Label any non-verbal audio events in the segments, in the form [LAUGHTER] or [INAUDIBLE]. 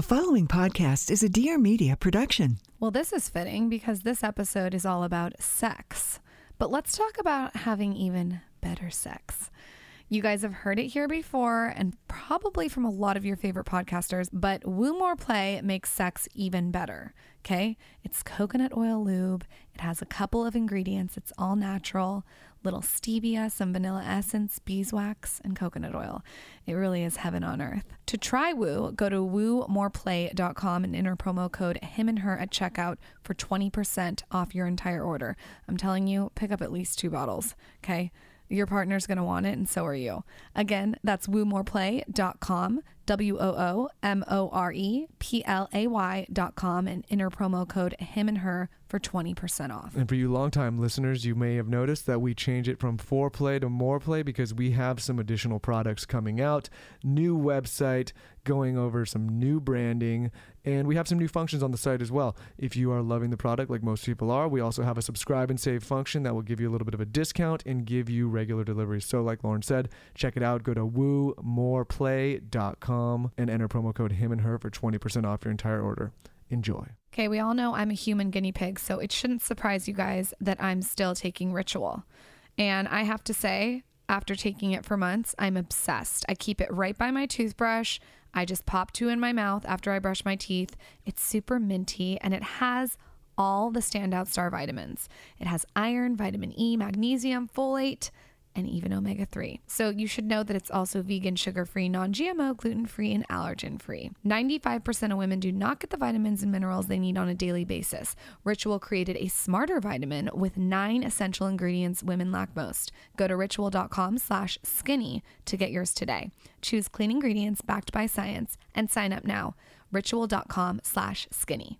The following podcast is a Dear Media production. Well, this is fitting because this episode is all about sex. But let's talk about having even better sex. You guys have heard it here before and probably from a lot of your favorite podcasters, but Woo More Play makes sex even better. Okay? It's coconut oil lube. It has a couple of ingredients. It's all natural little stevia, some vanilla essence, beeswax, and coconut oil. It really is heaven on earth. To try Woo, go to woomoreplay.com and enter promo code him and her at checkout for 20% off your entire order. I'm telling you, pick up at least two bottles. Okay? Your partner's going to want it, and so are you. Again, that's woomoreplay.com, W O O M O R E P L A com and enter promo code him and her for 20% off. And for you longtime listeners, you may have noticed that we change it from foreplay to more play because we have some additional products coming out, new website, going over some new branding, and we have some new functions on the site as well. If you are loving the product like most people are, we also have a subscribe and save function that will give you a little bit of a discount and give you regular deliveries. So like Lauryn said, check it out. Go to woomoreplay.com and enter promo code him and her for 20% off your entire order. Enjoy. Okay, we all know I'm a human guinea pig, so it shouldn't surprise you guys that I'm still taking ritual. And I have to say, after taking it for months, I'm obsessed. I keep it right by my toothbrush. I just pop two in my mouth after I brush my teeth. It's super minty and it has all the standout star vitamins. It has iron, vitamin E, magnesium, folate, and even omega 3. So you should know that it's also vegan, sugar free, non GMO, gluten free, and allergen free. 95% of women do not get the vitamins and minerals they need on a daily basis. Ritual created a smarter vitamin with nine essential ingredients women lack most. Go to ritual.com slash skinny to get yours today. Choose clean ingredients backed by science and sign up now. Ritual.com slash skinny.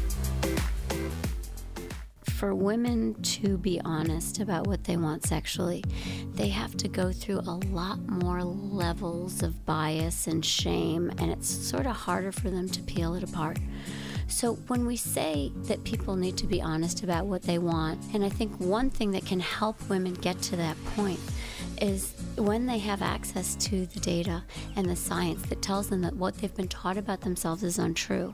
For women to be honest about what they want sexually, they have to go through a lot more levels of bias and shame, and it's sort of harder for them to peel it apart. So, when we say that people need to be honest about what they want, and I think one thing that can help women get to that point is when they have access to the data and the science that tells them that what they've been taught about themselves is untrue.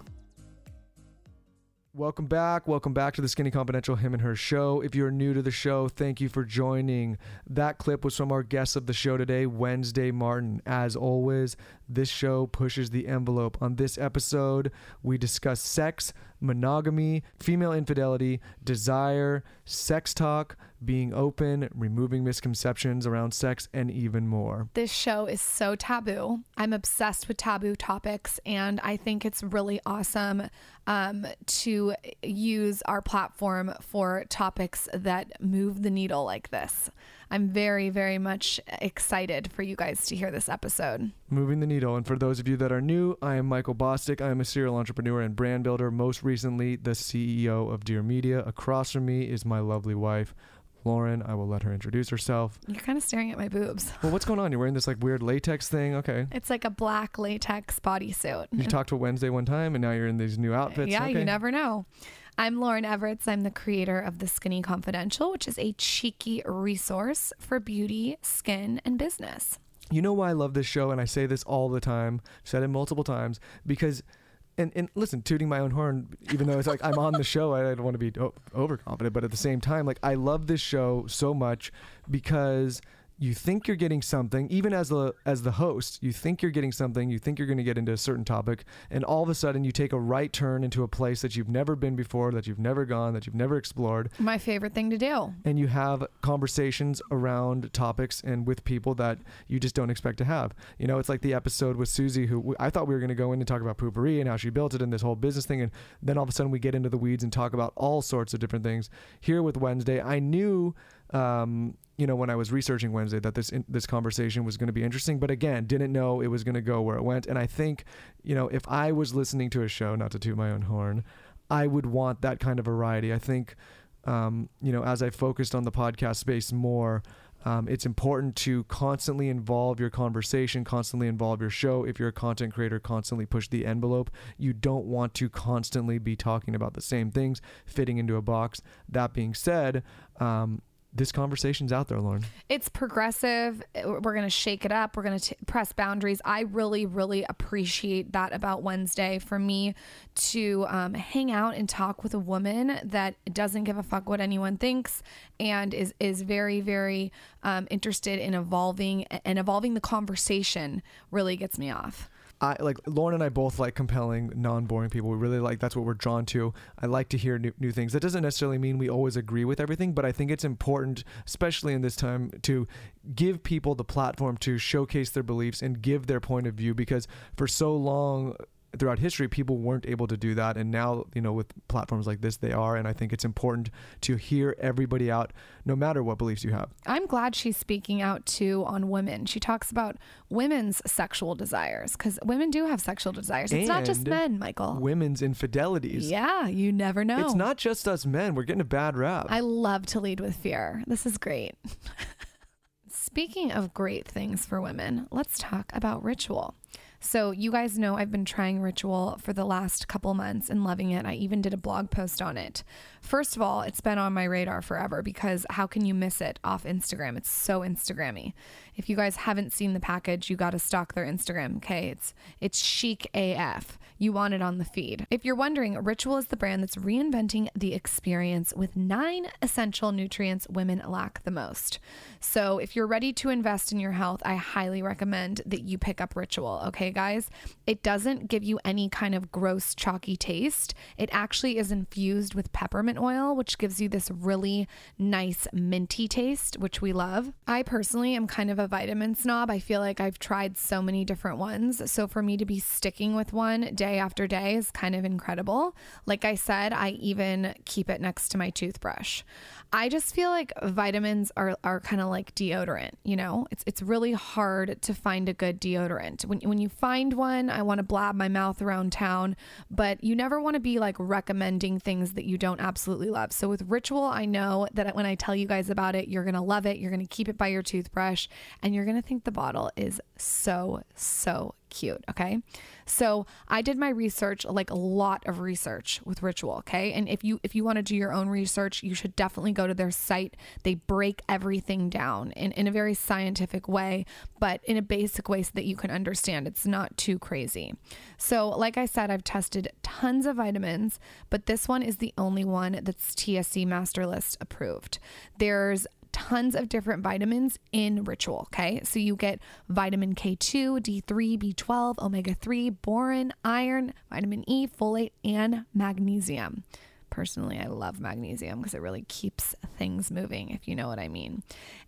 Welcome back. Welcome back to the Skinny Confidential Him and Her show. If you're new to the show, thank you for joining. That clip was from our guest of the show today, Wednesday Martin. As always, this show pushes the envelope. On this episode, we discuss sex, monogamy, female infidelity, desire, sex talk, being open, removing misconceptions around sex, and even more. This show is so taboo. I'm obsessed with taboo topics, and I think it's really awesome um, to use our platform for topics that move the needle like this. I'm very, very much excited for you guys to hear this episode. Moving the needle. And for those of you that are new, I am Michael Bosstick. I am a serial entrepreneur and brand builder, most recently, the CEO of Dear Media. Across from me is my lovely wife. Lauryn, I will let her introduce herself. You're kind of staring at my boobs. Well, what's going on? You're wearing this like weird latex thing. Okay. It's like a black latex bodysuit. You talked to Wednesday one time, and now you're in these new outfits. Yeah, okay. you never know. I'm Lauryn Evarts. I'm the creator of The Skinny Confidential, which is a cheeky resource for beauty, skin, and business. You know why I love this show, and I say this all the time, said it multiple times, because and, and listen, tooting my own horn, even though it's like I'm on the show, I don't want to be overconfident, but at the same time, like I love this show so much because you think you're getting something even as the as the host you think you're getting something you think you're going to get into a certain topic and all of a sudden you take a right turn into a place that you've never been before that you've never gone that you've never explored My favorite thing to do. and you have conversations around topics and with people that you just don't expect to have. You know, it's like the episode with Susie, who I thought we were going to go in and talk about Poo-Pourri and how she built it and this whole business thing. And then all of a sudden we get into the weeds and talk about all sorts of different things. Here with Wednesday, I knew, um, you know, when I was researching Wednesday that this, this conversation was going to be interesting, but again, didn't know it was going to go where it went. And I think, you know, if I was listening to a show, not to toot my own horn, I would want that kind of variety. I think, um, you know, as I focused on the podcast space more, Um, it's important to constantly involve your conversation, constantly involve your show. If you're a content creator, constantly push the envelope. You don't want to constantly be talking about the same things, fitting into a box. That being said, um, this conversation's out there, Lauryn. It's progressive. We're going to shake it up. We're going to press boundaries. I really, really appreciate that about Wednesday for me to um, hang out and talk with a woman that doesn't give a fuck what anyone thinks and is is very, very um, interested in evolving and evolving the conversation. Really gets me off. I like Lauryn and I both like compelling, non-boring people. We really like that's what we're drawn to. I like to hear new, new things. That doesn't necessarily mean we always agree with everything, but I think it's important, especially in this time, to give people the platform to showcase their beliefs and give their point of view because for so long throughout history people weren't able to do that and now you know with platforms like this they are and i think it's important to hear everybody out no matter what beliefs you have I'm glad she's speaking out too on women. She talks about women's sexual desires because women do have sexual desires. It's not just men, Michael. women's infidelities Yeah, you never know. it's not just us men we're getting a bad rap I love to lead with fear. This is great. [LAUGHS] Speaking of great things for women, let's talk about ritual. So, you guys know I've been trying ritual for the last couple months and loving it. I even did a blog post on it. First of all, it's been on my radar forever because how can you miss it off Instagram? It's so Instagrammy. If you guys haven't seen the package, you got to stalk their Instagram, okay? It's it's chic AF. You want it on the feed. If you're wondering, Ritual is the brand that's reinventing the experience with 9 essential nutrients women lack the most. So, if you're ready to invest in your health, I highly recommend that you pick up Ritual, okay, guys? It doesn't give you any kind of gross, chalky taste. It actually is infused with peppermint oil, which gives you this really nice minty taste, which we love. I personally am kind of a vitamin snob. I feel like I've tried so many different ones. So, for me to be sticking with one day after day is kind of incredible. Like I said, I even keep it next to my toothbrush. I just feel like vitamins are, are kind of like deodorant, you know? It's it's really hard to find a good deodorant. When when you find one, I want to blab my mouth around town, but you never want to be like recommending things that you don't absolutely love. So with Ritual, I know that when I tell you guys about it, you're going to love it. You're going to keep it by your toothbrush and you're going to think the bottle is so so cute, okay? So, I did my research, like a lot of research with Ritual, okay? And if you if you want to do your own research, you should definitely go to their site. They break everything down in, in a very scientific way, but in a basic way so that you can understand. It's not too crazy. So, like I said, I've tested tons of vitamins, but this one is the only one that's TSC Master List approved. There's tons of different vitamins in Ritual. Okay. So you get vitamin K2, D3, B12, omega 3, boron, iron, vitamin E, folate, and magnesium. Personally, I love magnesium because it really keeps things moving, if you know what I mean.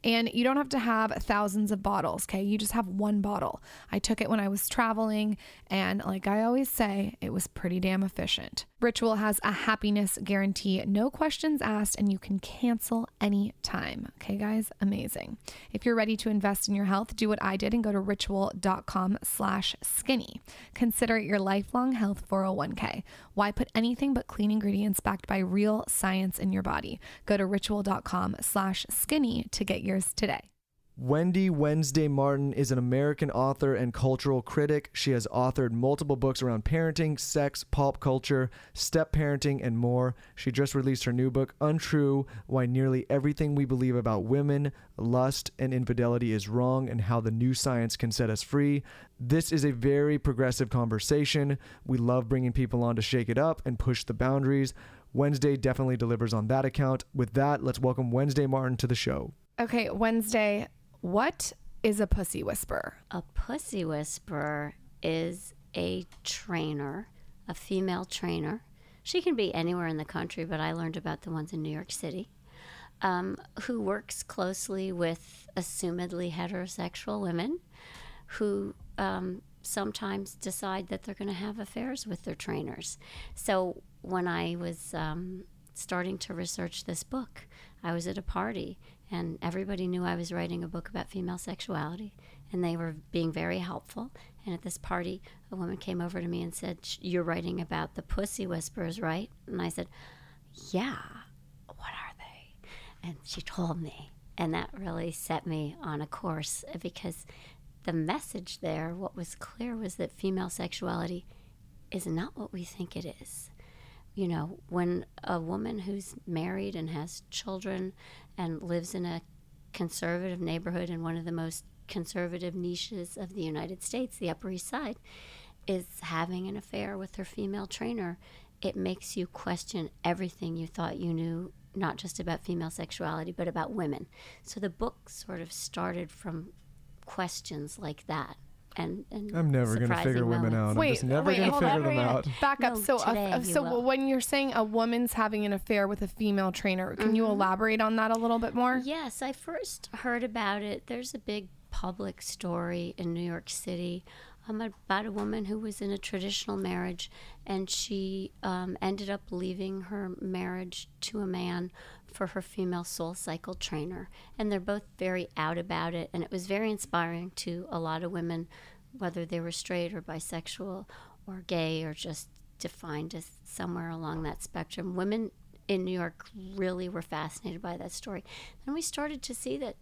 And you don't have to have thousands of bottles, okay? You just have one bottle. I took it when I was traveling, and like I always say, it was pretty damn efficient. Ritual has a happiness guarantee, no questions asked, and you can cancel any time. Okay, guys, amazing. If you're ready to invest in your health, do what I did and go to ritual.com slash skinny. Consider it your lifelong health 401k. Why put anything but clean ingredients backed by real science in your body? Go to ritual.com slash skinny to get yours today. Wendy Wednesday Martin is an American author and cultural critic. She has authored multiple books around parenting, sex, pop culture, step parenting, and more. She just released her new book, Untrue Why Nearly Everything We Believe About Women, Lust, and Infidelity is Wrong, and How the New Science Can Set Us Free. This is a very progressive conversation. We love bringing people on to shake it up and push the boundaries. Wednesday definitely delivers on that account. With that, let's welcome Wednesday Martin to the show. Okay, Wednesday, what is a pussy whisperer? A pussy whisperer is a trainer, a female trainer. She can be anywhere in the country, but I learned about the ones in New York City, um, who works closely with assumedly heterosexual women who um, sometimes decide that they're going to have affairs with their trainers. So when I was um, starting to research this book, I was at a party and everybody knew I was writing a book about female sexuality and they were being very helpful. And at this party, a woman came over to me and said, You're writing about the pussy whisperers, right? And I said, Yeah. What are they? And she told me. And that really set me on a course uh, because the message there, what was clear was that female sexuality is not what we think it is. You know, when a woman who's married and has children and lives in a conservative neighborhood in one of the most conservative niches of the United States, the Upper East Side, is having an affair with her female trainer, it makes you question everything you thought you knew, not just about female sexuality, but about women. So the book sort of started from questions like that. And, and I'm never gonna surprising figure women moments. out. I'm Wait, just never wait, gonna figure them out. Back up. No, so, today uh, so will. when you're saying a woman's having an affair with a female trainer, can you elaborate on that a little bit more? Yes, I first heard about it. There's a big public story in New York City um, about a woman who was in a traditional marriage and she um, ended up leaving her marriage to a man for her female SoulCycle trainer. And they're both very out about it. And it was very inspiring to a lot of women, whether they were straight or bisexual or gay or just defined as somewhere along that spectrum. Women in New York really were fascinated by that story. Then we started to see that,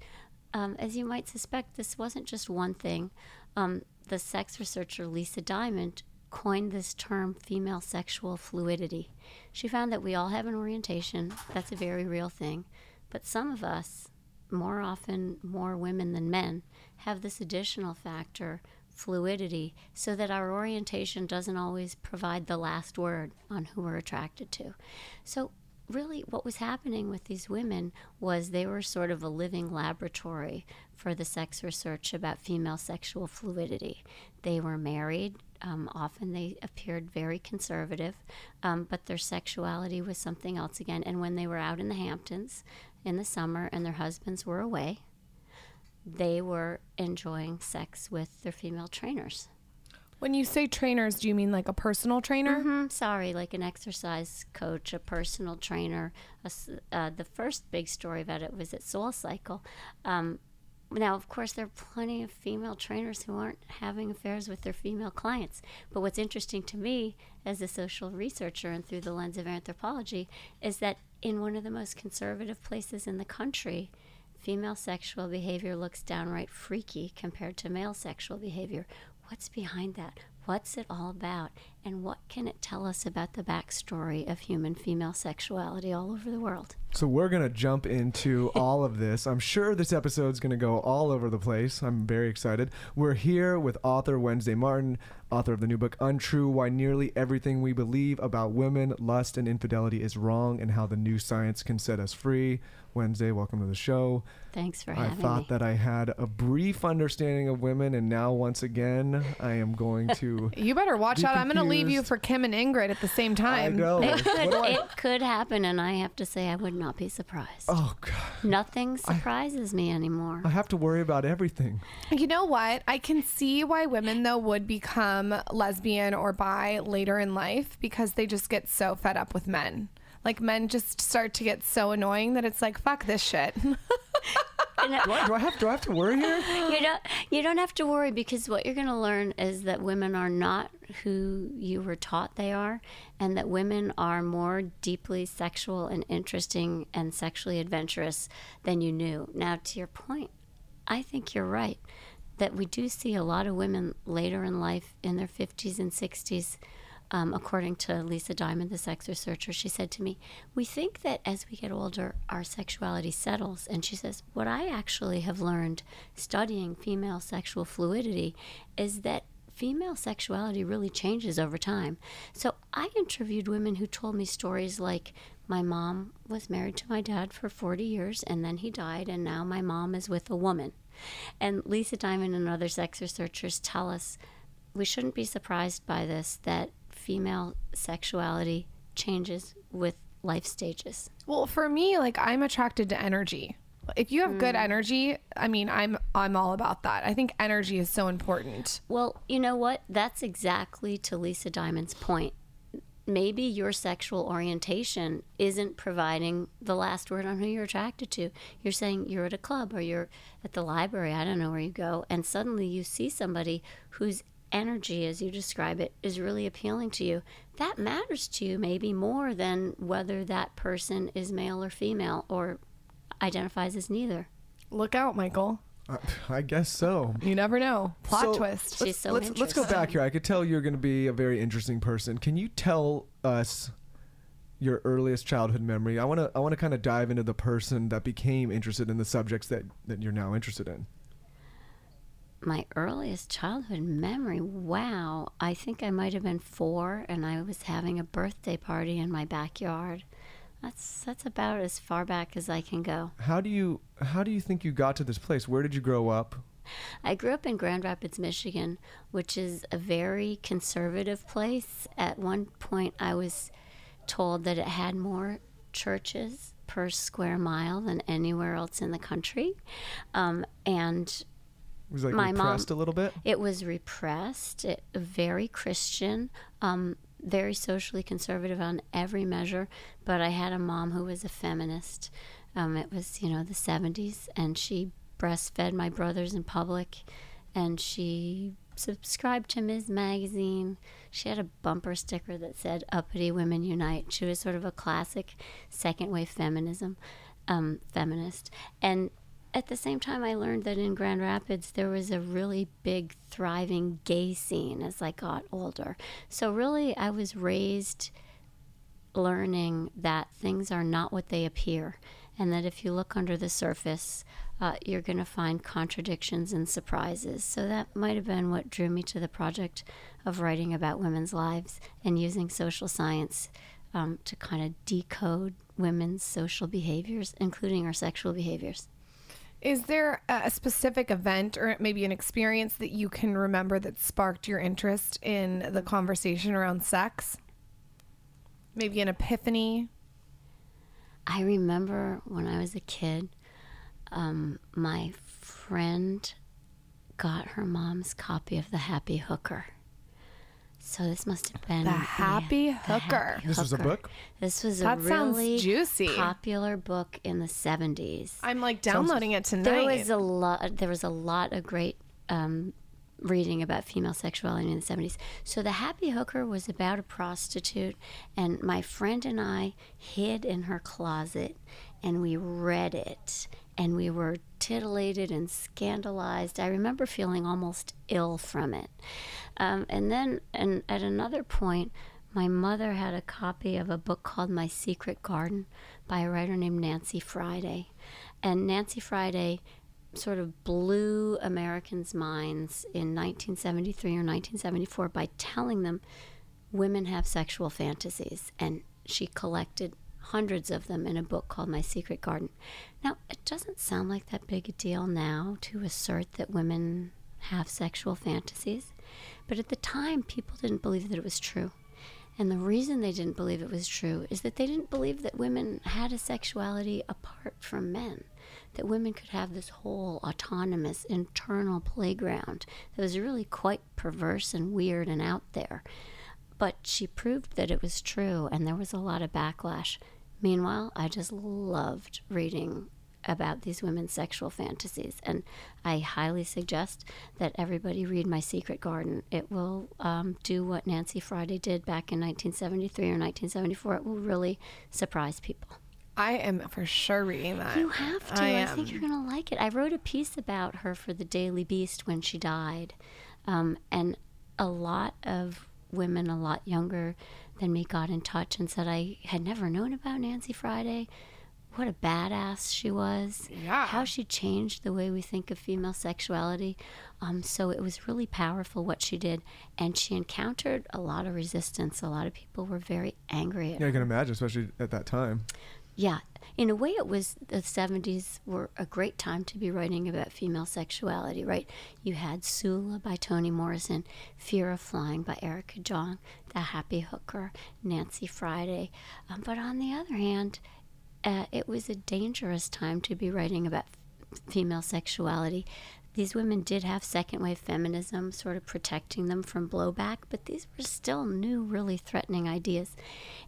um, as you might suspect, this wasn't just one thing. Um, the sex researcher Lisa Diamond coined this term female sexual fluidity. She found that we all have an orientation, that's a very real thing, but some of us, more often more women than men, have this additional factor fluidity so that our orientation doesn't always provide the last word on who we're attracted to. So, really, what was happening with these women was they were sort of a living laboratory for the sex research about female sexual fluidity. They were married. Um, often they appeared very conservative, um, but their sexuality was something else again. And when they were out in the Hamptons in the summer and their husbands were away, they were enjoying sex with their female trainers. When you say trainers, do you mean like a personal trainer? hmm sorry, like an exercise coach, a personal trainer. A uh, the first big story about it was at SoulCycle. Um, now, of course, there are plenty of female trainers who aren't having affairs with their female clients. But what's interesting to me as a social researcher and through the lens of anthropology is that in one of the most conservative places in the country, female sexual behavior looks downright freaky compared to male sexual behavior. What's behind that? What's it all about? And what can it tell us about the backstory of human female sexuality all over the world? So we're gonna jump into [LAUGHS] all of this. I'm sure this episode's gonna go all over the place. I'm very excited. We're here with author Wednesday Martin, author of the new book Untrue: Why Nearly Everything We Believe About Women, Lust, and Infidelity Is Wrong, and How the New Science Can Set Us Free. Wednesday, welcome to the show. Thanks for I having thought me. that I had a brief understanding of women, and now once again, I am going to. [LAUGHS] You better watch Be out. I'm going to leave you for Kim and Ingrid at the same I time. know. it could, I- it could happen, and I have to say, I would not be surprised. Oh God, Nothing surprises me anymore. I have to worry about everything. You know what? I can see why women though would become lesbian or bi later in life because they just get so fed up with men. Like men just start to get so annoying that it's like fuck this shit. [LAUGHS] Do I, [LAUGHS] do I have do I have to worry here? [GASPS] you don't you don't have to worry because what you're going to learn is that women are not who you were taught they are and that women are more deeply sexual and interesting and sexually adventurous than you knew. Now to your point, I think you're right that we do see a lot of women later in life in their 50s and 60s um, according to Lisa Diamond, the sex researcher, she said to me, We think that as we get older, our sexuality settles. And she says, What I actually have learned studying female sexual fluidity is that female sexuality really changes over time. So I interviewed women who told me stories like, my mom was married to my dad for 40 years and then he died, and now my mom is with a woman. And Lisa Diamond and other sex researchers tell us we shouldn't be surprised by this that female sexuality changes with life stages. well, for me, like I'm attracted to energy. If you have good mm. energy, I mean, I'm I'm all about that. I think energy is so important. Well, you know what? That's exactly to Lisa Diamond's point. Maybe your sexual orientation isn't providing the last word on who you're attracted to. You're saying you're at a club or you're at the library, I don't know where you go, and suddenly you see somebody whose energy, as you describe it, is really appealing to you. That matters to you maybe more than whether that person is male or female or identifies as neither. Look out, Michael. I, I guess so. You never know. Plot So, twist. She's so let's let's go back here. I could tell you're going to be a very interesting person. Can you tell us your earliest childhood memory? I want to I want to kind of dive into the person that became interested in the subjects that that you're now interested in. My earliest childhood memory, wow. I think I might have been four and I was having a birthday party in my backyard. That's that's about as far back as I can go. How do you how do you think you got to this place? Where did you grow up? I grew up in Grand Rapids, Michigan, which is a very conservative place. At one point, I was told that it had more churches per square mile than anywhere else in the country. Um, and was like My mom- repressed a little bit. it was repressed, it, very Christian, um, very socially conservative on every measure. But I had a mom who was a feminist. Um, it was, you know, the 70s, and she breastfed my brothers in public, and she subscribed to Ms. Magazine. She had a bumper sticker that said "Uppity Women Unite." She was sort of a classic second wave feminism, um, feminist, and at the same time, I learned that in Grand Rapids there was a really big, thriving gay scene as I got older. So, really, I was raised learning that things are not what they appear, and that if you look under the surface, uh, you're going to find contradictions and surprises. So, that might have been what drew me to the project of writing about women's lives and using social science um, to kind of decode women's social behaviors, including our sexual behaviors. Is there a specific event or maybe an experience that you can remember that sparked your interest in the conversation around sex? Maybe an epiphany? I remember when I was a kid, um, my friend got her mom's copy of The Happy Hooker. So this must have been The Happy The Hooker. Happy This was a book? This was That a sounds really juicy. popular book in the seventies. I'm like downloading it tonight. There was a lot. There was a lot of great um, reading about female sexuality in the seventies. So the Happy Hooker was about a prostitute, and my friend and I hid in her closet, and we read it, and we were titillated and scandalized. I remember feeling almost ill from it. Um, and then, and at another point. My mother had a copy of a book called My Secret Garden by a writer named Nancy Friday. And Nancy Friday sort of blew Americans' minds in 1973 or 1974 by telling them women have sexual fantasies. And she collected hundreds of them in a book called My Secret Garden. Now, it doesn't sound like that big a deal now to assert that women have sexual fantasies, but at the time, people didn't believe that it was true. And the reason they didn't believe it was true is that they didn't believe that women had a sexuality apart from men. That women could have this whole autonomous internal playground that was really quite perverse and weird and out there. But she proved that it was true, and there was a lot of backlash. Meanwhile, I just loved reading about these women's sexual fantasies, and I highly suggest that everybody read My Secret Garden. It will um, do what Nancy Friday did back in 1973 or 1974. It will really surprise people. I am for sure reading that. You have to. I I, think you're going to like it. I wrote a piece about her for the Daily Beast when she died. Um, and a lot of women, a lot younger than me, got in touch and said, I had never known about Nancy Friday. What a badass she was. Yeah. How she changed the way we think of female sexuality. Um, so it was really powerful what she did. And she encountered a lot of resistance. A lot of people were very angry at Yeah, her. I can imagine, especially at that time. Yeah, in a way, it was the 70s were a great time to be writing about female sexuality, right? You had Sula by Toni Morrison, Fear of Flying by Erica Jong, The Happy Hooker, Nancy Friday. Um, but on the other hand, uh, it was a dangerous time to be writing about female sexuality. These women did have second wave feminism sort of protecting them from blowback, but these were still new, really threatening ideas.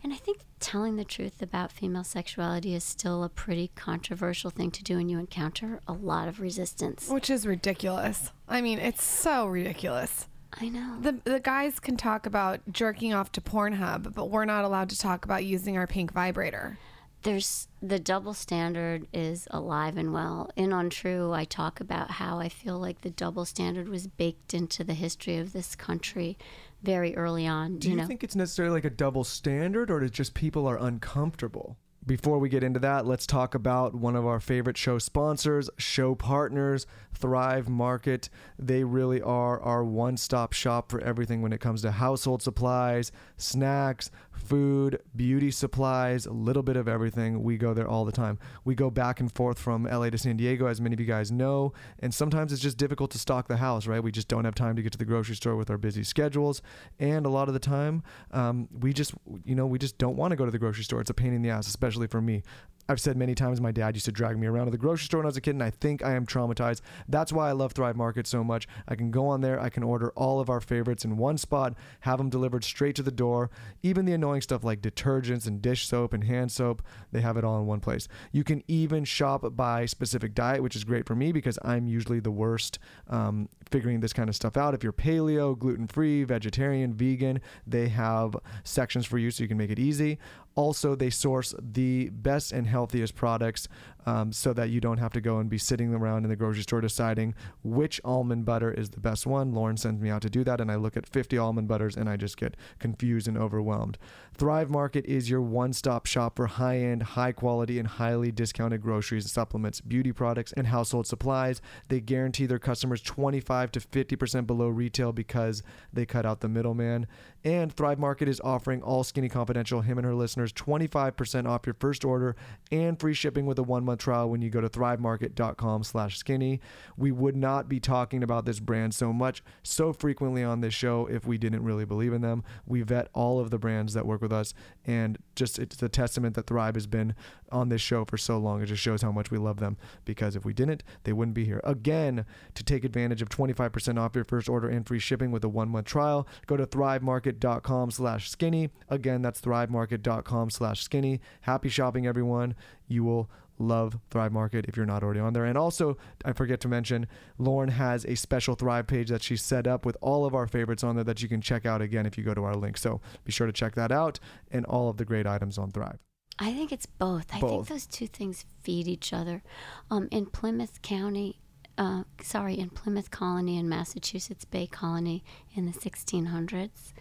And I think telling the truth about female sexuality is still a pretty controversial thing to do, and you encounter a lot of resistance. Which is ridiculous. I mean, it's so ridiculous. I know. The the guys can talk about jerking off to Pornhub, but we're not allowed to talk about using our pink vibrator. There's the double standard is alive and well. In Untrue, I talk about how I feel like the double standard was baked into the history of this country very early on. Do you, know, think it's necessarily like a double standard, or is it just people are uncomfortable? Before we get into that, let's talk about one of our favorite show sponsors, show partners, Thrive Market. They really are our one stop shop for everything when it comes to household supplies, snacks, food, beauty supplies, a little bit of everything. We go there all the time. We go back and forth from LA to San Diego, as many of you guys know, and sometimes it's just difficult to stock the house, right? We just don't have time to get to the grocery store with our busy schedules, and a lot of the time, um, we just, you know, we just don't want to go to the grocery store. It's a pain in the ass, especially for me. I've said many times my dad used to drag me around to the grocery store when I was a kid, and I think I am traumatized. That's why I love Thrive Market so much. I can go on there, I can order all of our favorites in one spot, have them delivered straight to the door. Even the annoying stuff like detergents and dish soap and hand soap, they have it all in one place. You can even shop by specific diet, which is great for me because I'm usually the worst um, figuring this kind of stuff out. If you're paleo, gluten free, vegetarian, vegan, they have sections for you so you can make it easy. Also, they source the best and healthiest products um, so that you don't have to go and be sitting around in the grocery store deciding which almond butter is the best one. Lauryn sends me out to do that, and I look at 50 almond butters and I just get confused and overwhelmed. Thrive Market is your one stop shop for high end, high quality, and highly discounted groceries, supplements, beauty products, and household supplies. They guarantee their customers 25 to 50% below retail because they cut out the middleman. And Thrive Market is offering all Skinny Confidential, him and her listeners, 25% off your first order and free shipping with a one month trial when you go to thrivemarket.com slash skinny. We would not be talking about this brand so much, so frequently on this show if we didn't really believe in them. We vet all of the brands that work with us, and just it's a testament that Thrive has been on this show for so long. It just shows how much we love them because if we didn't, they wouldn't be here. Again, to take advantage of 25% off your first order and free shipping with a one month trial, go to thrivemarket.com slash skinny. Again, that's thrivemarket.com slash skinny. Happy shopping, everyone. You will love Thrive Market if you're not already on there. And also, I forget to mention, Lauryn has a special Thrive page that she set up with all of our favorites on there that you can check out again if you go to our link. So be sure to check that out and all of the great items on Thrive. I think it's both. I think those two things feed each other. Um, in Plymouth County, uh, sorry, in Plymouth Colony in Massachusetts Bay Colony in the 1600s,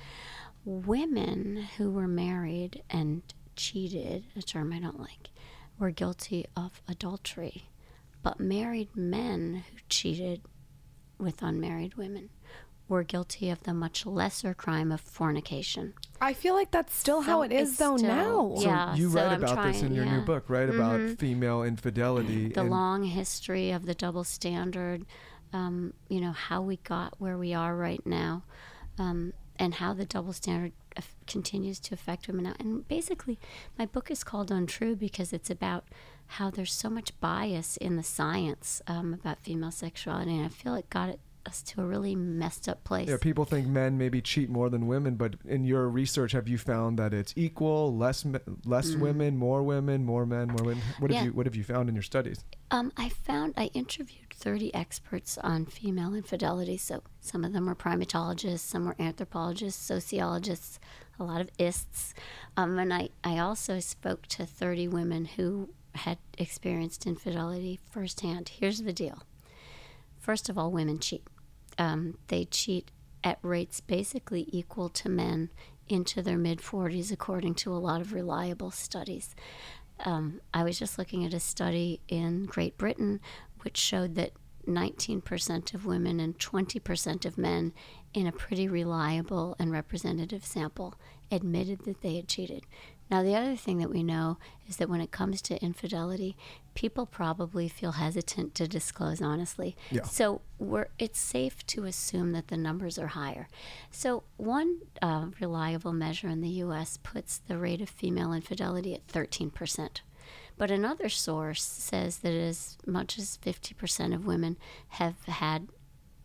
women who were married and cheated, a term I don't like, were guilty of adultery. But married men who cheated with unmarried women were guilty of the much lesser crime of fornication. I feel like that's still how So it is it's though still- now. So Yeah, you so write I'm about this in trying, your new book, right? About Mhm. female infidelity. the and- long history of the double standard, um, you know, how we got where we are right now, um, and how the double standard af- continues to affect women now. And basically, my book is called Untrue because it's about how there's so much bias in the science um, about female sexuality, and I feel it got it, us to a really messed up place. Yeah, people think men maybe cheat more than women, but in your research, have you found that it's equal, less less women, more women, more men, more women? What have Mm. Yeah. you What have you found in your studies? Um, I found I interviewed 30 experts on female infidelity. So some of them were primatologists, some were anthropologists, sociologists, a lot of ists. Um, and I, I also spoke to 30 women who had experienced infidelity firsthand. Here's the deal first of all, women cheat. Um, they cheat at rates basically equal to men into their mid 40s, according to a lot of reliable studies. Um, I was just looking at a study in Great Britain which showed that 19% of women and 20% of men in a pretty reliable and representative sample admitted that they had cheated. Now, the other thing that we know is that when it comes to infidelity, people probably feel hesitant to disclose honestly. Yeah. So we're, it's safe to assume that the numbers are higher. So one uh, reliable measure in the U.S. puts the rate of female infidelity at 13%. But another source says that as much as 50% of women have had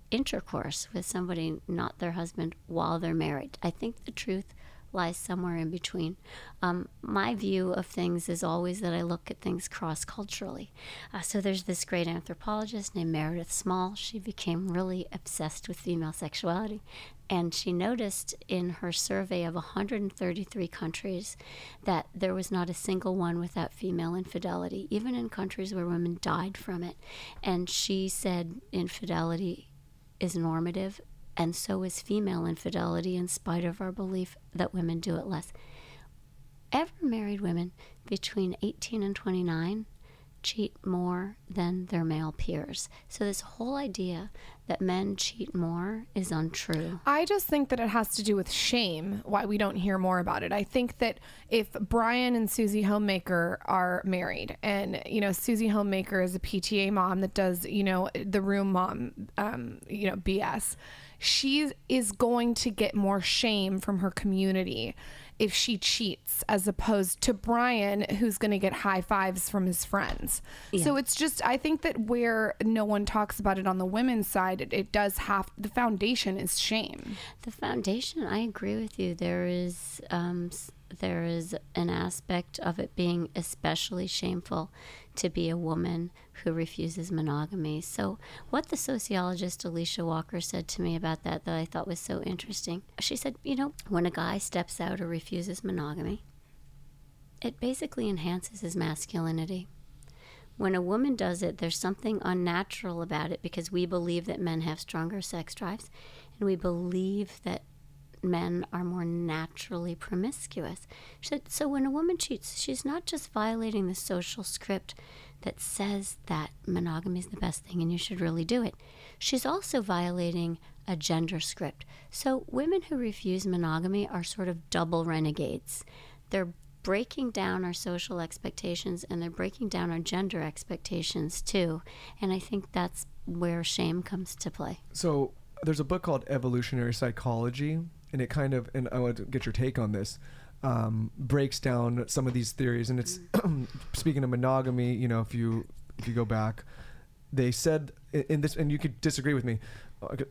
intercourse with somebody not their husband while they're married. I think the truth lies somewhere in between. Um, my view of things is always that I look at things cross culturally. Uh, so there's this great anthropologist named Meredith Small. She became really obsessed with female sexuality. And she noticed in her survey of 133 countries that there was not a single one without female infidelity, even in countries where women died from it. And she said infidelity is normative, and so is female infidelity, in spite of our belief that women do it less. Ever married women between 18 and 29 cheat more than their male peers. So, this whole idea that men cheat more is untrue. I just think that it has to do with shame, why we don't hear more about it. I think that if Brian and Susie Homemaker are married, and, you know, Susie Homemaker is a PTA mom that does, you know, the room mom, um, you know, BS, she is going to get more shame from her community if she cheats as opposed to Brian who's going to get high fives from his friends. So it's just I think that where no one talks about it on the women's side it, it does have the foundation is shame. The foundation, I agree with you. There is um, there is an aspect of it being especially shameful to be a woman who refuses monogamy. So, what the sociologist Alicia Walker said to me about that that I thought was so interesting, she said, you know, when a guy steps out or refuses monogamy, it basically enhances his masculinity. When a woman does it, there's something unnatural about it because we believe that men have stronger sex drives and we believe that men are more naturally promiscuous. She said, so when a woman cheats, she's not just violating the social script that says that monogamy is the best thing and you should really do it. She's also violating a gender script. So women who refuse monogamy are sort of double renegades. They're breaking down our social expectations and they're breaking down our gender expectations too. And I think that's where shame comes to play. So there's a book called Evolutionary Psychology, and it kind of, and I want to get your take on this, um, breaks down some of these theories. And it's [CLEARS THROAT] speaking of monogamy, you know, if you if you go back, they said in, this, and you could disagree with me.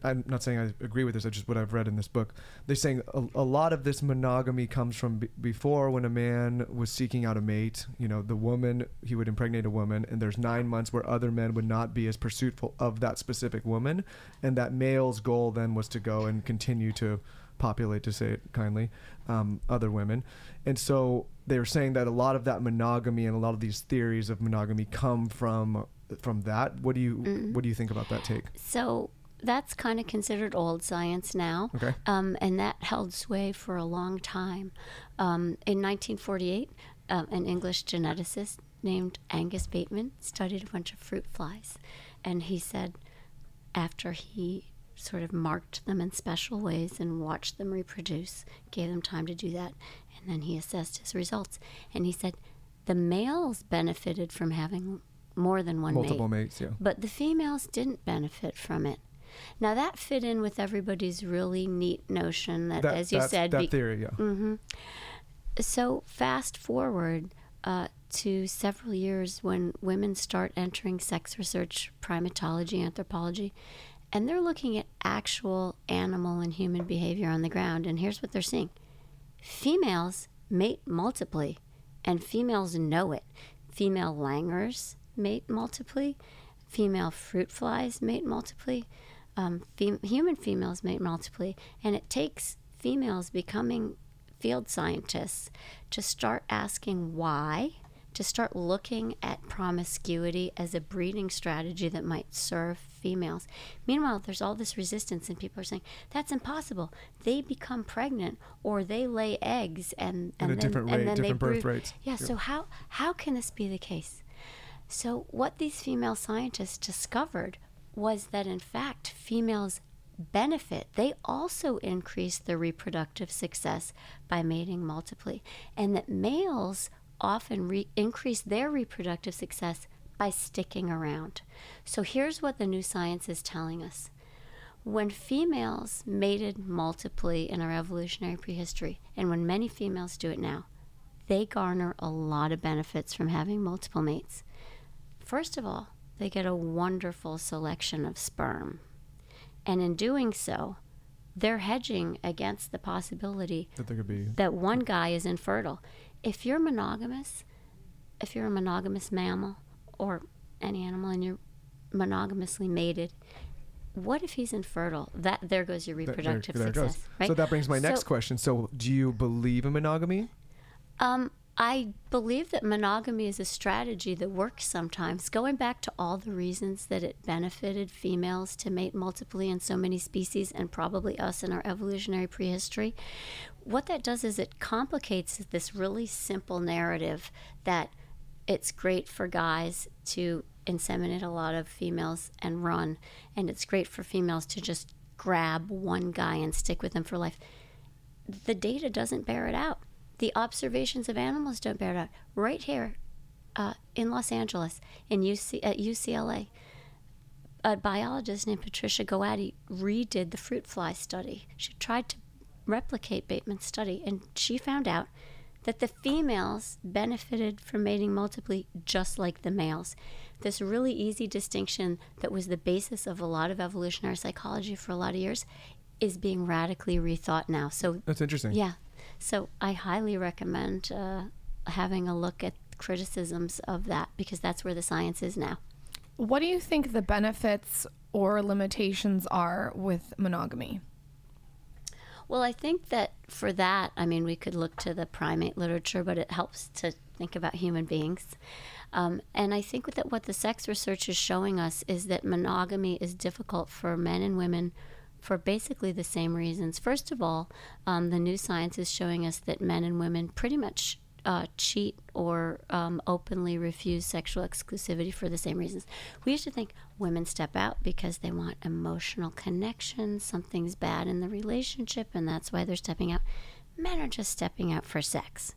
I'm not saying I agree with this. It's just what I've read in this book. They're saying a, a lot of this monogamy comes from b- before when a man was seeking out a mate. You know, the woman he would impregnate a woman, and there's nine months where other men would not be as pursuitful of that specific woman, and that male's goal then was to go and continue to populate, to say it kindly, um, other women, and so they were saying that a lot of that monogamy and a lot of these theories of monogamy come from from that. What do you what do you think about that take? So that's kind of considered old science now. Okay. Um, and that held sway for a long time. Um, in 1948, um, an English geneticist named Angus Bateman studied a bunch of fruit flies. And he said, after he sort of marked them in special ways and watched them reproduce, gave them time to do that, and then he assessed his results. And he said, the males benefited from having more than one Multiple mate. mates, yeah. But the females didn't benefit from it. Now that fit in with everybody's really neat notion that, That, as you said, that be- theory, yeah. so fast forward uh, to several years when women start entering sex research, primatology, anthropology, and they're looking at actual animal and human behavior on the ground. And here's what they're seeing: females mate multiply, and females know it. Female langurs mate multiply, female fruit flies mate multiply, um, fem- human females mate multiply, and it takes females becoming field scientists to start asking why, to start looking at promiscuity as a breeding strategy that might serve females. Meanwhile, there's all this resistance, and people are saying that's impossible. They become pregnant or they lay eggs, and and a then, different and rate, then they birth brood- rates. Yeah. So how how can this be the case? So, what these female scientists discovered was that, in fact, females benefit. They also increase their reproductive success by mating multiply, and that males often re- increase their reproductive success by sticking around. So, here's what the new science is telling us. When females mated multiply in our evolutionary prehistory, and when many females do it now, they garner a lot of benefits from having multiple mates. First of all, they get a wonderful selection of sperm. And in doing so, they're hedging against the possibility That there could be. that one guy is infertile. If you're monogamous, if you're a monogamous mammal or any animal and you're monogamously mated, what if he's infertile? That there goes your There- there- reproductive there success. Right? So that brings my next question. So, do you believe in monogamy? Um, I believe that monogamy is a strategy that works sometimes. Going back to all the reasons that it benefited females to mate multiply in so many species, and probably us in our evolutionary prehistory, what that does is it complicates this really simple narrative that it's great for guys to inseminate a lot of females and run, and it's great for females to just grab one guy and stick with him for life the data doesn't bear it out. The observations of animals don't bear it out. Right here uh, in Los Angeles, in UC, at UCLA, a biologist named Patricia Gowaty redid the fruit fly study. She tried to replicate Bateman's study, and she found out that the females benefited from mating multiply just like the males. This really easy distinction that was the basis of a lot of evolutionary psychology for a lot of years is being radically rethought now. So That's interesting. yeah. So I highly recommend uh, having a look at criticisms of that because that's where the science is now. What do you think the benefits or limitations are with monogamy? Well, I think that for that, I mean, we could look to the primate literature, but it helps to think about human beings. Um, and I think that what the sex research is showing us is that monogamy is difficult for men and women for basically the same reasons. First of all, um, the new science is showing us that men and women pretty much uh, cheat or um, openly refuse sexual exclusivity for the same reasons. We used to think women step out because they want emotional connection, something's bad in the relationship, and that's why they're stepping out. Men are just stepping out for sex.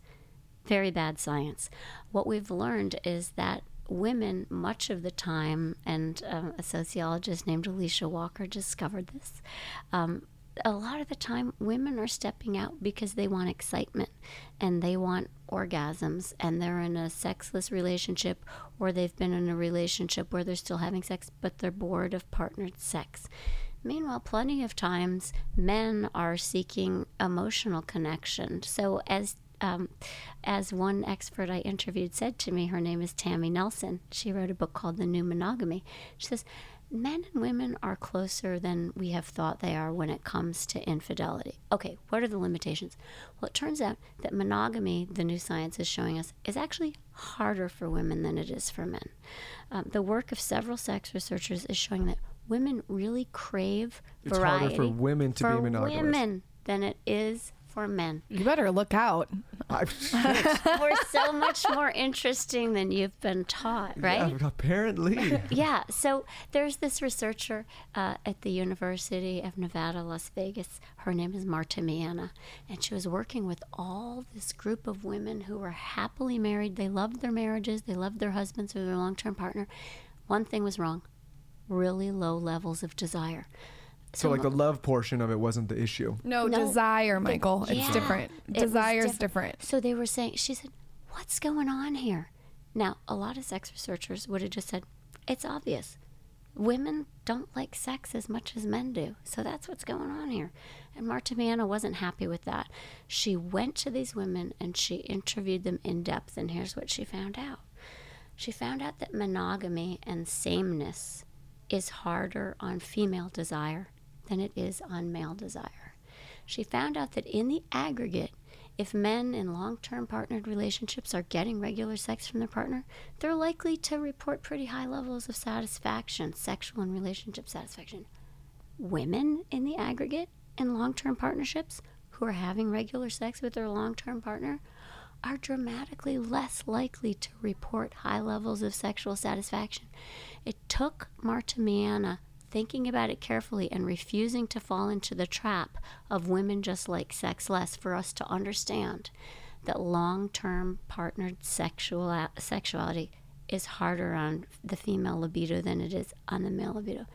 Very bad science. What we've learned is that women, much of the time, and um, a sociologist named Alicia Walker discovered this. Um, a lot of the time, women are stepping out because they want excitement and they want orgasms, and they're in a sexless relationship, or they've been in a relationship where they're still having sex, but they're bored of partnered sex. Meanwhile, plenty of times men are seeking emotional connection. So, as um, as one expert I interviewed said to me, her name is Tammy Nelson. She wrote a book called The New Monogamy. She says, Men and women are closer than we have thought they are when it comes to infidelity. Okay, what are the limitations? Well, it turns out that monogamy, the new science is showing us, is actually harder for women than it is for men. Um, the work of several sex researchers is showing that women really crave It's variety harder for women to be monogamous. women than it is for men. You better look out. [LAUGHS] [LAUGHS] We're so much more interesting than you've been taught, right? Yeah, apparently. [LAUGHS] Yeah, so there's this researcher uh, at the University of Nevada, Las Vegas. Her name is Marta Meana, and she was working with all this group of women who were happily married. They loved their marriages, they loved their husbands or their long term partner. One thing was wrong really low levels of desire. So, like the love portion of it wasn't the issue. No, No, desire, Michael. Yeah, it's different. it was Desire's different. So they were saying, she said, What's going on here? Now, a lot of sex researchers would have just said, It's obvious. Women don't like sex as much as men do. So that's what's going on here. And Marta Meana wasn't happy with that. She went to these women and she interviewed them in depth, and here's what she found out. She found out that monogamy and sameness is harder on female desire than it is on male desire. She found out that in the aggregate, if men in long term partnered relationships are getting regular sex from their partner, they're likely to report pretty high levels of satisfaction, sexual and relationship satisfaction. Women in the aggregate in long term partnerships who are having regular sex with their long term partner are dramatically less likely to report high levels of sexual satisfaction. It took Marta Meana thinking about it carefully and refusing to fall into the trap of women just like sex less for us to understand that long-term partnered sexual sexuality is harder on the female libido than it is on the male libido.